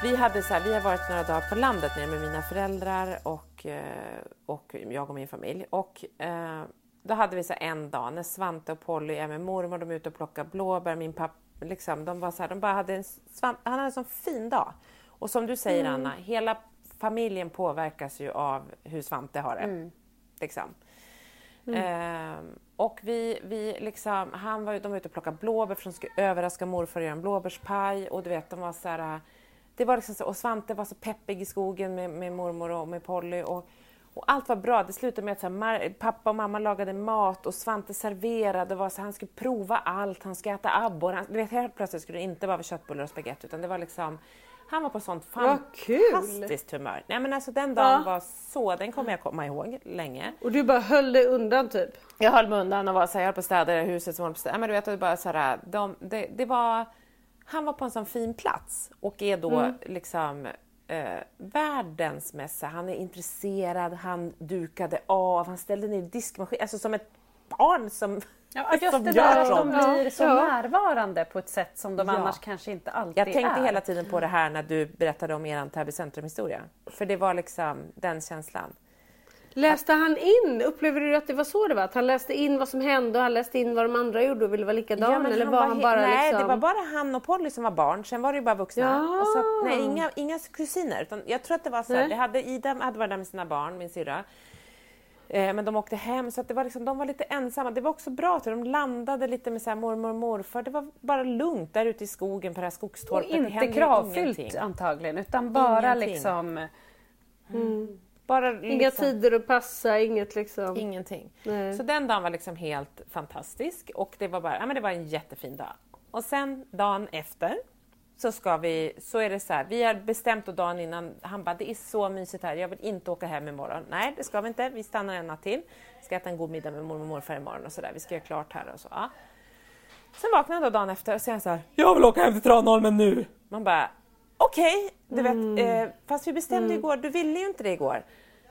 Vi, hade så här, vi har varit några dagar på landet nere med mina föräldrar och, eh, och jag och min familj. Och eh, då hade vi så en dag när Svante och Polly är med mormor, de är ute och plockar blåbär. Min pappa, liksom, de var så här, de bara hade en, Svante, han hade en sån fin dag. Och som du säger Anna, hela familjen påverkas ju av hur Svante har det. Liksom. Ehm, och vi, vi liksom, han var, de var ute och plockade blåbär för de skulle överraska morfar och göra en blåbärspaj. Och du vet, de var så här, det var liksom så, och Svante var så peppig i skogen med, med mormor och med Polly. Och, och allt var bra. Det slutade med att så här, pappa och mamma lagade mat och Svante serverade. Och var så, här, han skulle prova allt, han skulle äta abborre. Han, du vet, helt plötsligt skulle det inte bara vara köttbullar och spagetti utan det var liksom han var på sånt fantastiskt humör. Nej, men alltså, den dagen Ja. var så, den kommer jag komma ihåg länge. Och du bara höll dig undan typ. Jag höll mig undan och var så här, jag höll på att städa huset som håller på att städa. Men du vet, det bara så här, de, det, det var, han var på en sån fin plats och är då liksom eh, världens här, han är intresserad, han dukade av, han ställde ner diskmaskin, alltså som ett barn som, Ja, just som det där att de blir så Ja. närvarande på ett sätt som de Ja. annars kanske inte alltid Jag tänkte är. hela tiden på det här när du berättade om er Täby centrum-historia. För det var liksom den känslan. Läste han in? Upplever du att det var så det var? Att han läste in vad som hände och han läste in vad de andra gjorde och ville vara likadan? men eller var han he- bara Nej, liksom... det var bara han och Polly som var barn. Sen var det ju bara vuxna. Ja. Och så, nej, inga, inga kusiner. Utan jag tror att det var så här, det hade, Ida hade varit där med sina barn, min syrra. Eh, men de åkte hem så att det var liksom, de var lite ensamma. Det var också bra, för de landade lite med så här mormor och morfar. Det var bara lugnt där ute i skogen på det här Och skogstorpet. det inte kravfyllt ingenting. antagligen utan bara Ingenting. liksom Bara Inga liksom, tider att passa, inget liksom... Ingenting. Nej. Så den dagen var liksom helt fantastisk och det var bara, ja men det var en jättefin dag. Och sen dagen efter så ska vi, så är det så här, vi har bestämt och dagen innan, han bara det är så mysigt här, jag vill inte åka hem imorgon. Nej det ska vi inte, vi stannar en natt till. Ska äta en god middag med mormor och morfar imorgon och sådär, vi ska göra klart här och så. Ja. Sen vaknade jag dagen efter och säger så här, jag vill åka hem till Tranholmen nu. Man bara, okej, du vet, eh, fast vi bestämde igår, du ville ju inte det igår.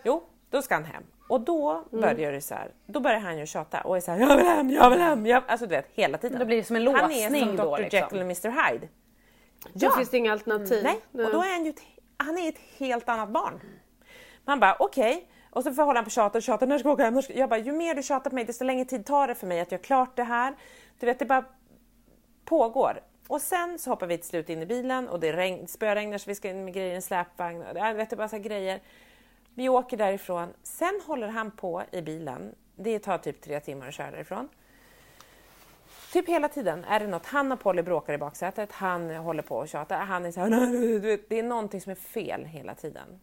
Jo, då ska han hem. Och då börjar det så här, då börjar han ju tjata och är så här, jag vill hem, jag vill hem, jag... alltså du vet hela tiden. Då blir det som en Han är låsning som då, Dr liksom. Jekyll och Mr Hyde. Då finns det inga alternativ. Nej, och då är han ju ett, han är ett helt annat barn. Man bara okej, och så får hålla han på tjata och tjata, när ska vi åka hem? Jag bara, ju mer du tjatar på mig desto längre tid tar det för mig att göra klart det här. Du vet, det bara pågår. Och sen så hoppar vi till slut in i bilen och det regn, spöregnar så vi ska in med grejer i en släpvagn. Och, ja, vet du, bara så här grejer. Vi åker därifrån. Sen håller han på i bilen. Det tar typ tre timmar att köra därifrån. Typ hela tiden är det något. Han och Polly bråkar i baksätet. Han håller på och tjatar. Han är så här, "Nej, du vet, det är någonting som är fel hela tiden.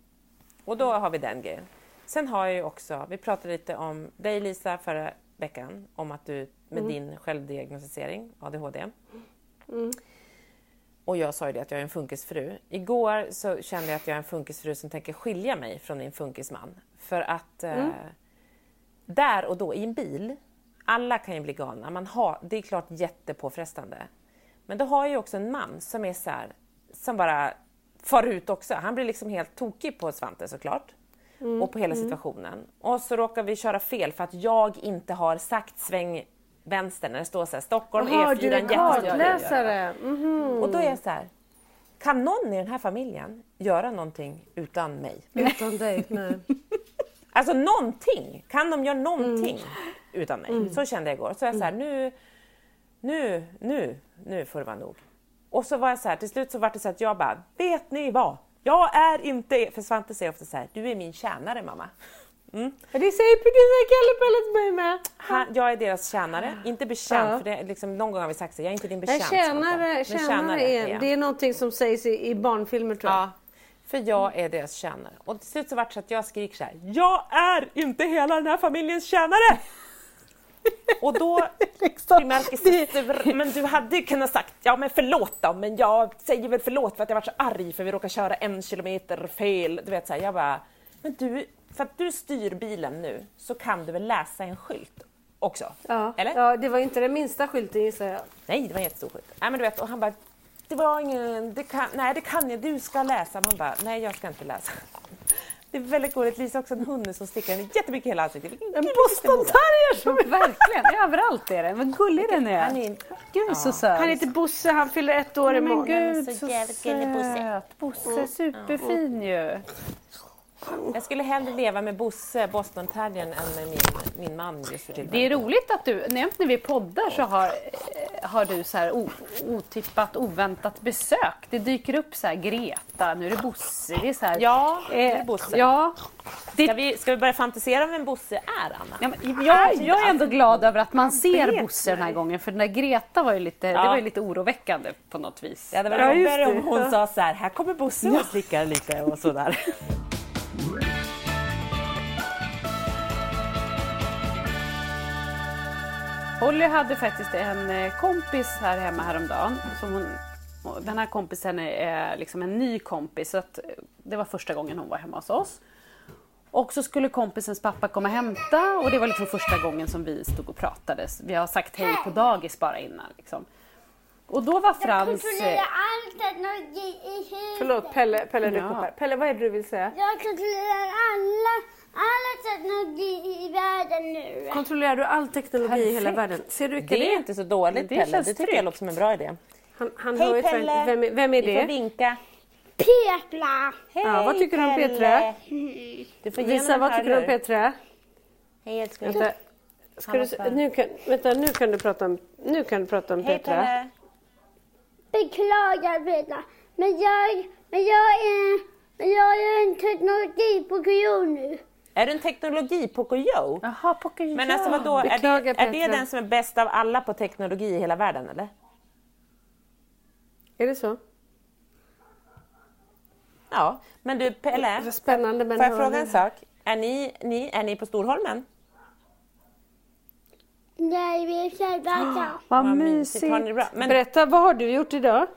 Och då har vi den grejen. Sen har jag ju också, vi pratade lite om dig Lisa förra veckan, om att du med din självdiagnostisering, ADHD. Och jag sa ju det att jag är en funkisfru. Igår så kände jag att jag är en funkisfru som tänker skilja mig från min funkisman. För att eh, där och då i en bil, alla kan ju bli galna. Man har, det är klart jättepåfrestande. Men då har jag ju också en man som är så här, som bara far ut också. Han blir liksom helt tokig på Svante såklart. och på hela situationen. Och så råkar vi köra fel för att jag inte har sagt sväng vänster när det står så här Stockholm Jaha, E4 du är en kartläsare. Mhm. Och då är jag så här, kan någon i den här familjen göra någonting utan mig? Utan dig, nej. Alltså någonting! Kan de göra någonting Mm. utan mig? Så kände jag igår. Så jag så här, nu, nu, nu, nu får det vara nog. Och så var jag så här, till slut så var det så att jag bara, vet ni vad? Jag är inte, för Svante säger ofta så här, du är min tjänare mamma. Ja, Det säger det säger Kalle Pelle till mig med. Han, jag är deras tjänare, inte betjänt, Ja. för det, är liksom, någon gång har vi sagt så jag är inte din betjänt. Tjänare, tjänare är, jag. det är någonting som sägs i, i barnfilmer tror jag. Ja, för jag är deras tjänare. Och till slut så vart det så att jag skriker så här, jag är inte hela den här familjens tjänare! Och då Liksom. sur. men du hade ju kunnat sagt, ja men förlåt då, men jag säger väl förlåt för att jag var så arg för vi råkade köra en kilometer fel. Du vet så här, jag bara, men du, för att du styr bilen nu så kan du väl läsa en skylt också? Ja. Eller? ja, det var inte den minsta skylten gissar jag. Nej, det var en jättestor skylt. Nej, men du vet, och han bara, det var ingen, det kan, nej det kan jag, du ska läsa. Man bara, nej jag ska inte läsa. Det är väldigt gulligt, Lisa har också en hund som stickar henne jättemycket i hela ansiktet. En gullig boston liten terrier som Verkligen, överallt är den. Vad gullig den är. Han är Gud så söt. Han heter Bosse, han fyller ett år Nej, men imorgon. gud så så söt. Bosse är superfin ju. Jag skulle hellre leva med Bosse, Boston terriern, än med min, min man just för tillfället. Det är roligt att du, nämnt när vi poddar så har, eh, har du så här o, otippat, oväntat besök. Det dyker upp så här Greta, nu är det Bosse. Det är så här, Ja, det är eh, Bosse. Ja, Ska, vi, ska vi börja fantisera om vem Bosse är, Anna? Ja, men jag, jag är ändå glad över att man ser Bosse den här gången för den där Greta var ju lite, det Ja. var ju lite oroväckande på något vis. Det hade varit Ja, just jobbigare om det. hon sa så här, här kommer Bosse och slickar lite och sådär. Holly hade faktiskt en eh, kompis här hemma häromdagen. Som hon, den här kompisen är liksom en ny kompis, så att eh, det var första gången hon var hemma hos oss. Och så skulle kompisens pappa komma och hämta och det var liksom första gången som vi stod och pratade. Vi har sagt hej på dagis bara innan. Liksom. Och då var Frans... kontrollerar eh, all teknologi i huset. Förlåt, Pelle, Pelle du Ja. kom här. Pelle, vad är det du vill säga? Jag kontrollerar alla, alla teknologi i världen nu. Kontrollerar du all teknologi i hela Perfekt. världen? Ser du vilka Det det är inte så dåligt Det Pelle, känns det tycker jag låter som en bra idé. Han, han Hej tvär- Pelle! Vem, är- vem är Vi får det? vinka. Petra! Hej Ja, vad tycker du om Pelle. Petra? Du får Visa, vad tycker du om. Petra? Hej älskling. Vänta. Ska du, nu, kan, vänta, nu kan du prata om, nu kan du prata om Hej Petra. Pelle. Beklagar Petra, men jag, men jag är, men jag är en teknologi på KO nu. Är du en teknologi Pocoyo? Jaha, Pocoyo. Men alltså vadå, är det, är det den som är bäst av alla på teknologi i hela världen eller? Är det så? Ja, men du Pelle, spännande. Men får jag fråga en sak? Är ni, ni, är ni på Storholmen? Nej, vi är själva Vad Har mysigt. ni det bra? Men Berätta, vad har du gjort idag?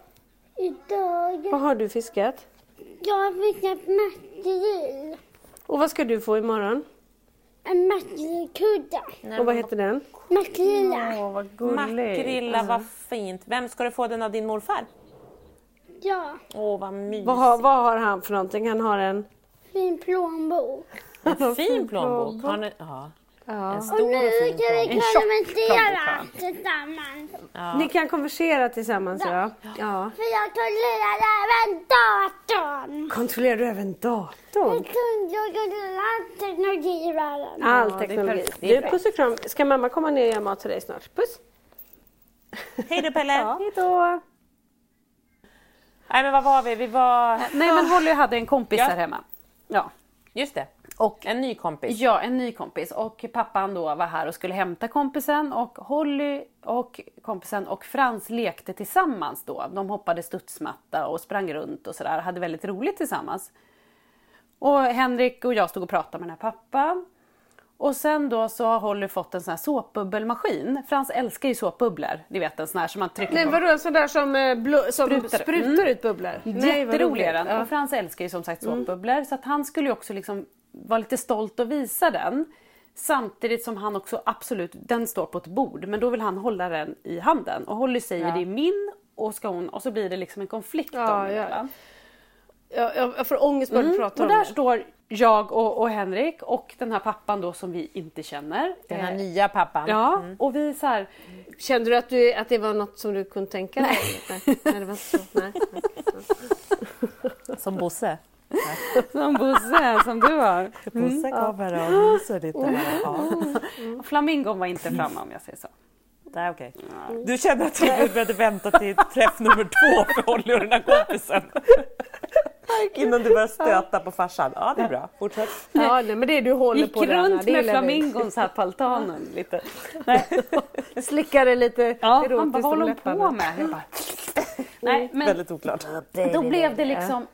Idag, Vad har du fiskat? jag har fiskat makrill. Och vad ska du få imorgon? En makrillkudde. Och vad heter den? Makrilla. Åh, vad gulligt. makrilla, vad fint. Vem ska du få den av din morfar? Ja, Åh, vad mysigt. Vad har, vad har han för någonting? Han har en... fin plånbok. En fin plånbok. Har ni, ja. Ja. En Och stor och nu fin ska vi konversera tillsammans. Ni kan konversera tillsammans ja. ja. För jag kontrollerar även datorn. Kontrollerar du även datorn? Jag kontrollerar all teknologi i världen. All Ja, teknologi. Du, puss och kram. Ska mamma komma ner och göra mat till dig snart? Puss! Hej då Pelle. Hej då. Nej men vad var vi? Vi var... Nej men Holly hade en kompis Ja. här hemma. Ja. Just det. Och En ny kompis. Ja, en ny kompis. Och pappan då var här och skulle hämta kompisen och Holly och kompisen och Frans lekte tillsammans då. De hoppade studsmatta och sprang runt och sådär. Hade väldigt roligt tillsammans. Och Henrik och jag stod och pratade med den här pappan. Och sen då så har Holly fått en sån här såpbubbelmaskin. Frans älskar ju såpbubblor. Ni vet en sån här som man trycker Nej på. vadå en sån där som, eh, blå, som Sprutar. sprutar, Mm. ut bubblor? Nej, Jätterolig är den. Ja. Och Frans älskar ju som sagt såpbubblor. Så att han skulle ju också liksom vara lite stolt och visa den. Samtidigt som han också absolut, den står på ett bord, men då vill han hålla den i handen. Och Holly säger det är min och, ska hon, och så blir det liksom en konflikt Ja, dem ja. Jag, jag, jag får ångest bara du pratar Och om där det. står jag och, och Henrik och den här pappan då som vi inte känner. Den här Eh, nya pappan. Ja, och vi så här, Kände du att, du att det var något som du kunde tänka dig? Nej. Nej, det var inte så. Nej. Som Bosse. som Bosse, som du har. Bosse kommer och myser lite. Ja. Och Flamingon var inte framme om jag säger så. Nej, okej. Du känner att du behövde vänta till träff nummer två för Holly och den här kompisen? Innan du börjar stöta på farsan? Ja, det är bra. Fortsätt. Ja, nej, men det du håller Gick på runt det med flamingon så här på altanen lite. Nej. Slickade lite Ja, erotiskt han bara, vad håller hon på med? Bara, Nej, men Väldigt oklart. då blev det liksom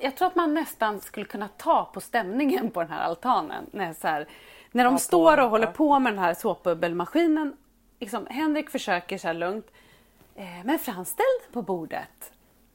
jag tror att man nästan skulle kunna ta på stämningen på den här altanen. När, så här, när de står och håller på med den här såpbubbelmaskinen. Liksom, Henrik försöker så här lugnt. Eh, men Frans ställ på bordet.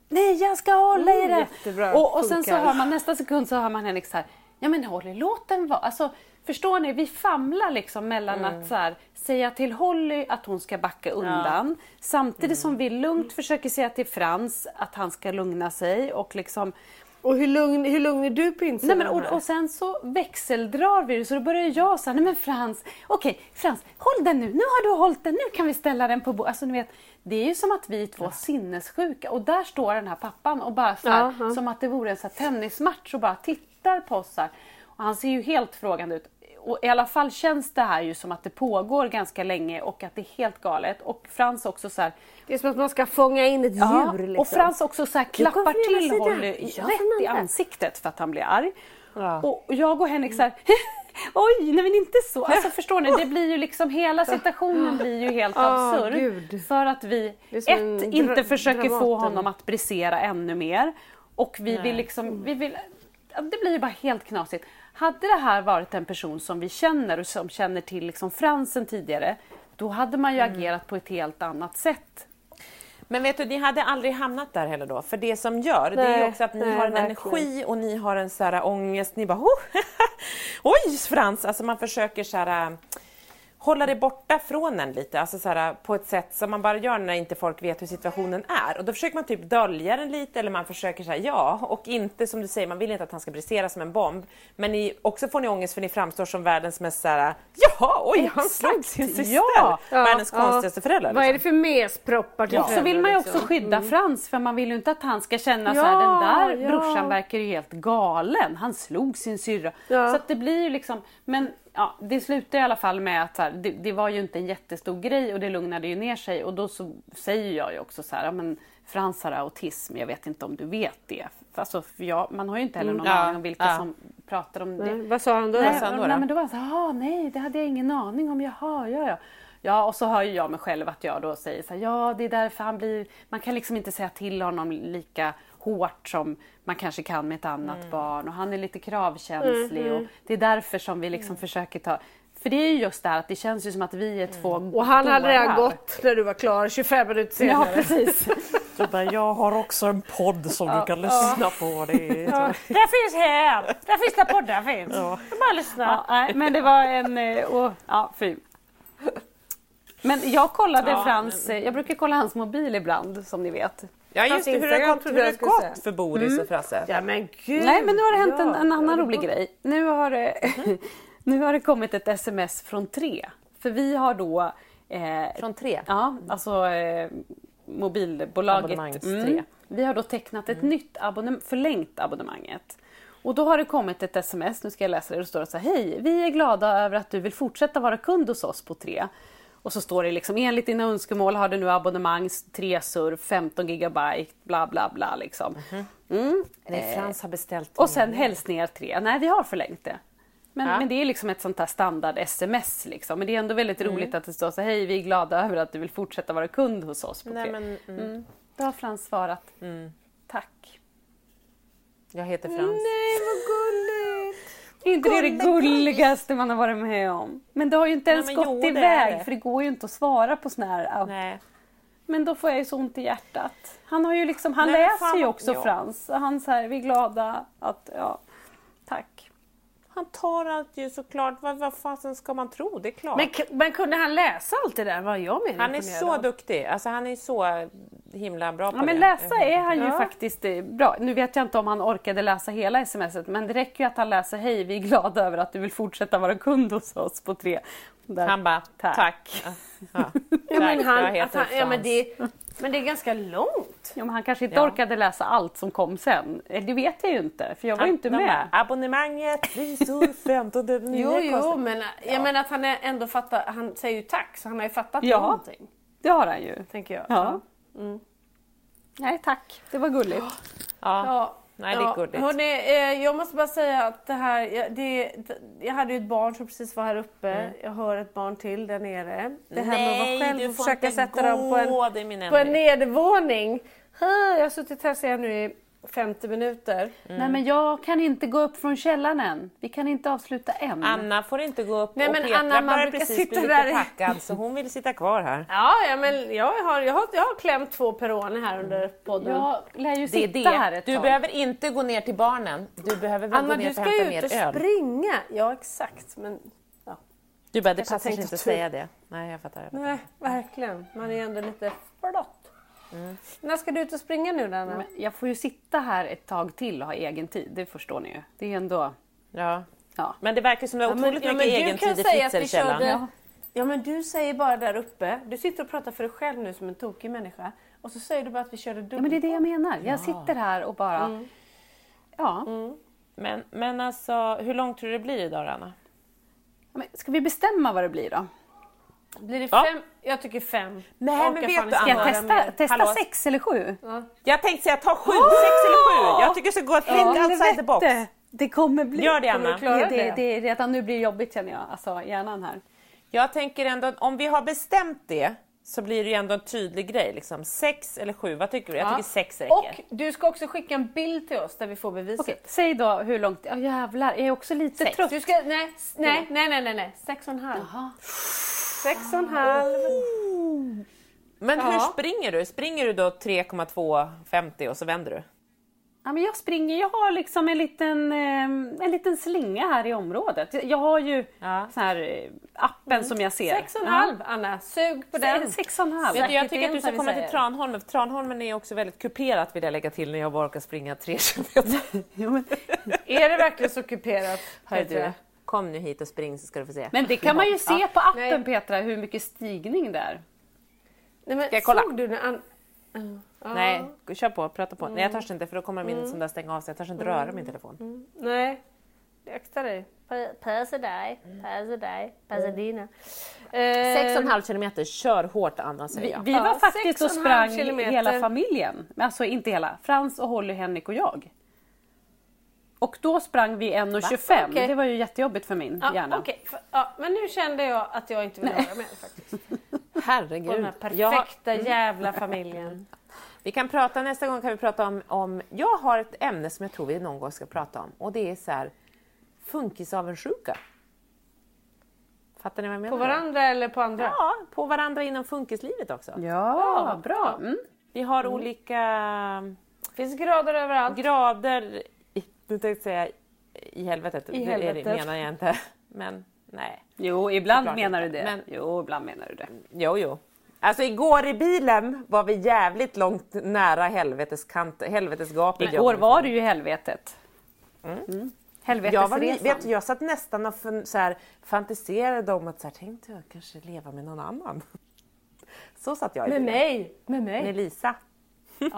Nej, jag ska hålla i Mm, den. jättebra. Och, och sen så hör man nästa sekund så hör man Henrik så här. Ja men Holly, låt den vara. Alltså, förstår ni? Vi famlar liksom mellan Mm. att så här, säga till Holly att hon ska backa undan. Samtidigt som vi lugnt försöker säga till Frans att han ska lugna sig och liksom Och hur lugn, hur lugn är du på Nej, men, och, och sen så växeldrar vi det, så då börjar jag säga, nej men Frans, okej Frans, håll den nu, nu har du hållit den, nu kan vi ställa den på bordet. Alltså ni vet, det är ju som att vi är två sinnessjuka och där står den här pappan och bara så här, Ja, ja. som att det vore en så här tennismatch och bara tittar på oss så här. Och han ser ju helt frågande ut. Och i alla fall känns det här ju som att det pågår ganska länge och att det är helt galet. Och Frans också så här, Det är som att man ska fånga in ett Ja, djur. Liksom. och Frans också så här klappar till. Holly rätt i ansiktet för att han blir arg. Ja. Och jag och Henrik så här, oj, nej men inte så. Alltså förstår ni, det blir ju liksom, hela situationen blir ju helt Ah, absurd. gud. För att vi, ett, inte försöker få Dramaten. honom att brisera ännu mer. Och vi vill Mm. liksom, vi vill, det blir ju bara helt knasigt. Hade det här varit en person som vi känner och som känner till liksom Fransen tidigare, då hade man ju Mm. agerat på ett helt annat sätt. Men vet du, ni hade aldrig hamnat där heller då. För det som gör, det är ju Nej, också att ni nej, har en verkligen. energi och ni har en så här ångest. Ni bara, oh, oj Frans! Alltså man försöker så här, hålla det borta från en lite, alltså så här, på ett sätt som man bara gör när inte folk vet hur situationen är. Och då försöker man typ dölja den lite eller man försöker säga ja och inte som du säger, man vill inte att han ska brisera som en bomb. Men ni, också får ni ångest för ni framstår som världens mest så här, jaha, oj, han slog sin syster! Ja. Världens konstigaste förälder. Vad är det Liksom. för mesproppar till Och så vill man ju också liksom? skydda Frans för man vill ju inte att han ska känna så Ja, här, den där ja. brorsan verkar ju helt galen. Han slog sin syrra. Ja. Så att det blir ju liksom, men ja, det slutar i alla fall med att här, det, det var ju inte en jättestor grej och det lugnade ju ner sig och då så säger jag ju också så här, ja, men Frans har autism, jag vet inte om du vet det. Alltså, jag, man har ju inte heller någon Ja, aning om vilka ja. som pratar om det. Nej, Vad sa han då? Nej, han då då? nej men då var han så här, "Ah, nej det hade jag ingen aning om, jaha, ja ja. Ja och så hör ju jag mig själv att jag då säger så här, ja det är därför han blir, man kan liksom inte säga till honom lika hårt som man kanske kan med ett annat Mm. barn och han är lite kravkänslig och det är därför som vi liksom försöker ta för det är ju just det här att det känns ju som att vi är två Och han hade redan gått när du var klar, 25 minuter senare. Ja precis. Du bara, jag har också en podd som du kan lyssna på. Det är... Där finns här! Där finns det poddar finns. Ja. Bara lyssna. Ja, nej, men det var en... Och, ja, fy. Men jag kollade Frans, eh, jag brukar kolla hans mobil ibland som ni vet. Ja just det, hur har det gått, hur det skulle gått säga. för Boris och Frasse? Ja men gud. Nej men nu har det hänt en, ja. en annan Ja, det rolig grej. Nu har, det, nu har det kommit ett sms från tre. För vi har då eh, Från tre? Ja, alltså eh, mobilbolaget. Abonnemangs Mm. tre. Vi har då tecknat ett nytt abonnemang, förlängt abonnemanget. Och då har det kommit ett sms, nu ska jag läsa det, det står det så här, Hej, vi är glada över att du vill fortsätta vara kund hos oss på 3. Och så står det liksom, enligt dina önskemål har du nu abonnemang 3 surf, 15 gigabyte, bla bla bla liksom. Mm. Nej, Frans har beställt. Och sen hälsningar 3. Nej, vi har förlängt det. Men, Ja. men det är liksom ett sånt här standard sms. Liksom. Men det är ändå väldigt Mm. roligt att det står så hej vi är glada över att du vill fortsätta vara kund hos oss på Nej, men, mm. Mm. Då har Frans svarat. Tack. Jag heter Frans. Nej vad gulligt. Inte det det gulligaste man har varit med om. Men det har ju inte ens men gått jo, iväg det. för det går ju inte att svara på sån här. Nej. Men då får jag ju så ont i hjärtat. Han har ju liksom, han Nej, läser fan ju också ja. Frans. Han säger vi är glada att, ja, tack. Han tar allt ju såklart. Vad, vad fasen ska man tro? Det är klart. Men, men kunde han läsa allt det där? Var jag mer han är så av. duktig. Alltså han är så himla bra på Ja, men det. läsa är han ju Ja. faktiskt eh, bra. Nu vet jag inte om han orkade läsa hela smset men det räcker ju att han läser hej, vi är glada över att du vill fortsätta vara kund hos oss på tre. Där. Han bara, Tack. tack. Ja. Ja, men, Tack, han, att han, ja, men, det, men det är ganska långt. Ja, men han kanske inte Ja. orkade läsa allt som kom sen. Eh, Det vet jag ju inte för jag var ju inte med. bara, Abonnemanget, prisor 15 Jo, jo, men jag menar att han är ändå fattar, han säger ju tack så han har ju fattat Ja. någonting. Det har han ju. Tänker jag. Ja. Nej tack, det var gulligt. Ja. Ja. Nej, det är ja. gulligt. Hörrni, eh, jag måste bara säga att det här, jag, det, jag hade ju ett barn som precis var här uppe. Jag hör ett barn till där nere. Det här med att vara Mm. Nej, själv och försöka sätta dem på en, gå, på en nedervåning. Jag har suttit här ser jag nu i 50 minuter. Nej men jag kan inte gå upp från källaren än. Vi kan inte avsluta än. Anna får inte gå upp Nej, och men Petra Anna, man börjar precis sitta bli där lite packad så hon vill sitta kvar här. Ja, ja men jag har, jag, har, jag har klämt två peroner här under podden. Jag lär ju Det är sitta här det. ett Du tag. behöver inte gå ner till barnen. Du behöver väl Anna, gå ner du för ska att ju hämta ut och mer öl. springa. Ja, exakt. Men ja. Du bara, det passar inte att säga det. Nej, jag fattar. Jag fattar. Nej, verkligen. Man är ju ändå lite flott. När ska du ut och springa nu Anna? Men jag får ju sitta här ett tag till och ha egen tid, det förstår ni ju. Det är ändå... Ja. Ja. Men det verkar som du har Ja, men- otroligt ja, mycket men du egen kan tid i säga att vi Fritzelkällaren. körde- Ja. Ja men du säger bara där uppe, du sitter och pratar för dig själv nu som en tokig människa. Och så säger du bara att vi körde dubbel. ja, men det är det jag menar. Jag sitter här och bara... Mm. Ja. Men, men alltså, hur långt tror du det blir idag Anna? Men ska vi bestämma vad det blir då? Blir det Ja. fem? Jag tycker fem. Nej, Jag men vet du, Ska jag testa, testa Hallå? sex eller sju? Jag tänkte säga ta sju, sex eller sju. Jag tycker ska gå think outside the box. Det kommer bli... Gör det Anna. det, det? det, det, redan nu blir det jobbigt känner jag, alltså hjärnan här. Jag tänker ändå att om vi har bestämt det så blir det ju ändå en tydlig grej. Liksom. Sex eller sju, vad tycker du? Jag Ja. tycker sex räcker. Och du ska också skicka en bild till oss där vi får beviset. Okej, säg då hur långt... Ja jävlar, jag är också lite Sex. trött. Du ska, nej, nej, nej, nej, nej. Sex och en halv. Jaha. Sex och en halv. Men hur Ja. springer du? Springer du då 3,250 och så vänder du? Ja, men jag springer, jag har liksom en liten, eh, en liten slinga här i området. Jag har ju Ja. så här, eh, appen som jag ser. Sex och en halv, Anna. Sug på den. Se- Sex och en halv. Vet du, jag Säkert tycker att du ska som vi komma till säger. Tranholmen, för Tranholmen är också väldigt kuperat vill jag lägga till när jag bara orkar springa tre kilometer. Ja, men, Är det verkligen så kuperat? Hör Petra? Kom nu hit och spring så ska du få se. men det kan man ju se på appen Nej. Petra, hur mycket stigning det är. Nej, men Ska jag kolla? Såg du när An... Ja. Nej, kör på, prata på. Nej jag törs inte för då kommer min som där stänga av sig. Jag törs inte röra min telefon. Nej. Akta dig. Passa dig. Passa dig. Pasadena. Eh, Sex och en halv kilometer, kör hårt Anna säger Vi, jag. vi Ja, var faktiskt sex och sprang kilometer. hela familjen. Men Alltså inte hela. Frans och Holly, Henrik och jag. Och då sprang vi 1.25. Okej. Det var ju jättejobbigt för min Ja, hjärna. F- Ja, men nu kände jag att jag inte vill höra mer faktiskt. På den Herregud. här Jag, perfekta jävla familjen. vi kan prata, nästa gång kan vi prata om, om, jag har ett ämne som jag tror vi någon gång ska prata om och det är så här funkisavundsjuka. Fattar ni vad jag menar? På varandra eller på andra? Ja, på varandra inom funkislivet också. Ja, bra. Mm. Vi har olika Finns grader överallt. grader, nu tänkte säga i helvetet, I det är det helvetet. menar jag inte. Men nej, Jo, ibland menar du det. Men- Jo, ibland menar du det. jo jo. Alltså igår i bilen var vi jävligt långt nära helveteskant, helvetesgapet. Igår var du ju helvetet. Mm. jag, var, Helvetesresan. vet, du, jag satt nästan och så här, fantiserade om att så här, tänkte jag kanske leva med någon annan. Så satt jag i Med mig. Med mig. Med Lisa.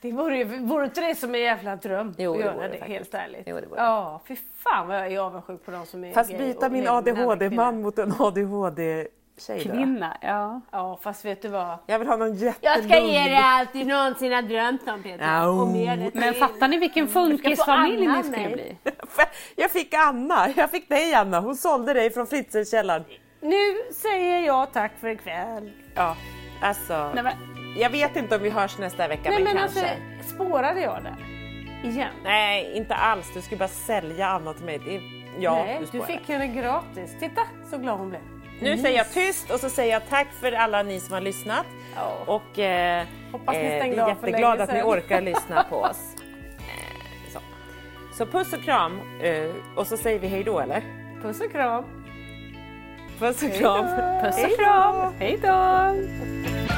Det vore ju vore inte det som en jävla dröm Jo, att det göra det, det faktiskt. helt ärligt? Jo, det vore. Ja, fy fan vad jag är avundsjuk på de som är Fast byta min en ADHD-man kvinna. mot en ADHD-tjej då. Kvinna, ja. Ja, fast vet du vad? Jag vill ha någon Jag jättelugn. ska ge dig allt du någonsin har drömt om Peter. Ja, Och oh. mer det Men fattar ni vilken funkisfamilj ni skulle mig. bli? Jag fick Anna, jag fick dig Anna, hon sålde dig från Fritzelkällaren. Nu säger jag tack för ikväll. Ja, alltså. Nej, men, Jag vet inte om vi hörs nästa vecka, Nej men, men kanske. alltså, spårade jag där? Igen? Nej, inte alls. Du skulle bara sälja Anna till mig. Det är... Ja, Nej, du spårar. fick henne gratis. Titta så glad hon blev. Nu säger jag tyst och så säger jag tack för alla ni som har lyssnat. Ja. Och eh, Hoppas ni eh, vi stängde är av för jätteglada länge att ni orkar lyssna på oss. Eh, så. så puss och kram. Eh, och så säger vi hej då eller? Puss och kram. Puss och kram. puss och kram. Hej då!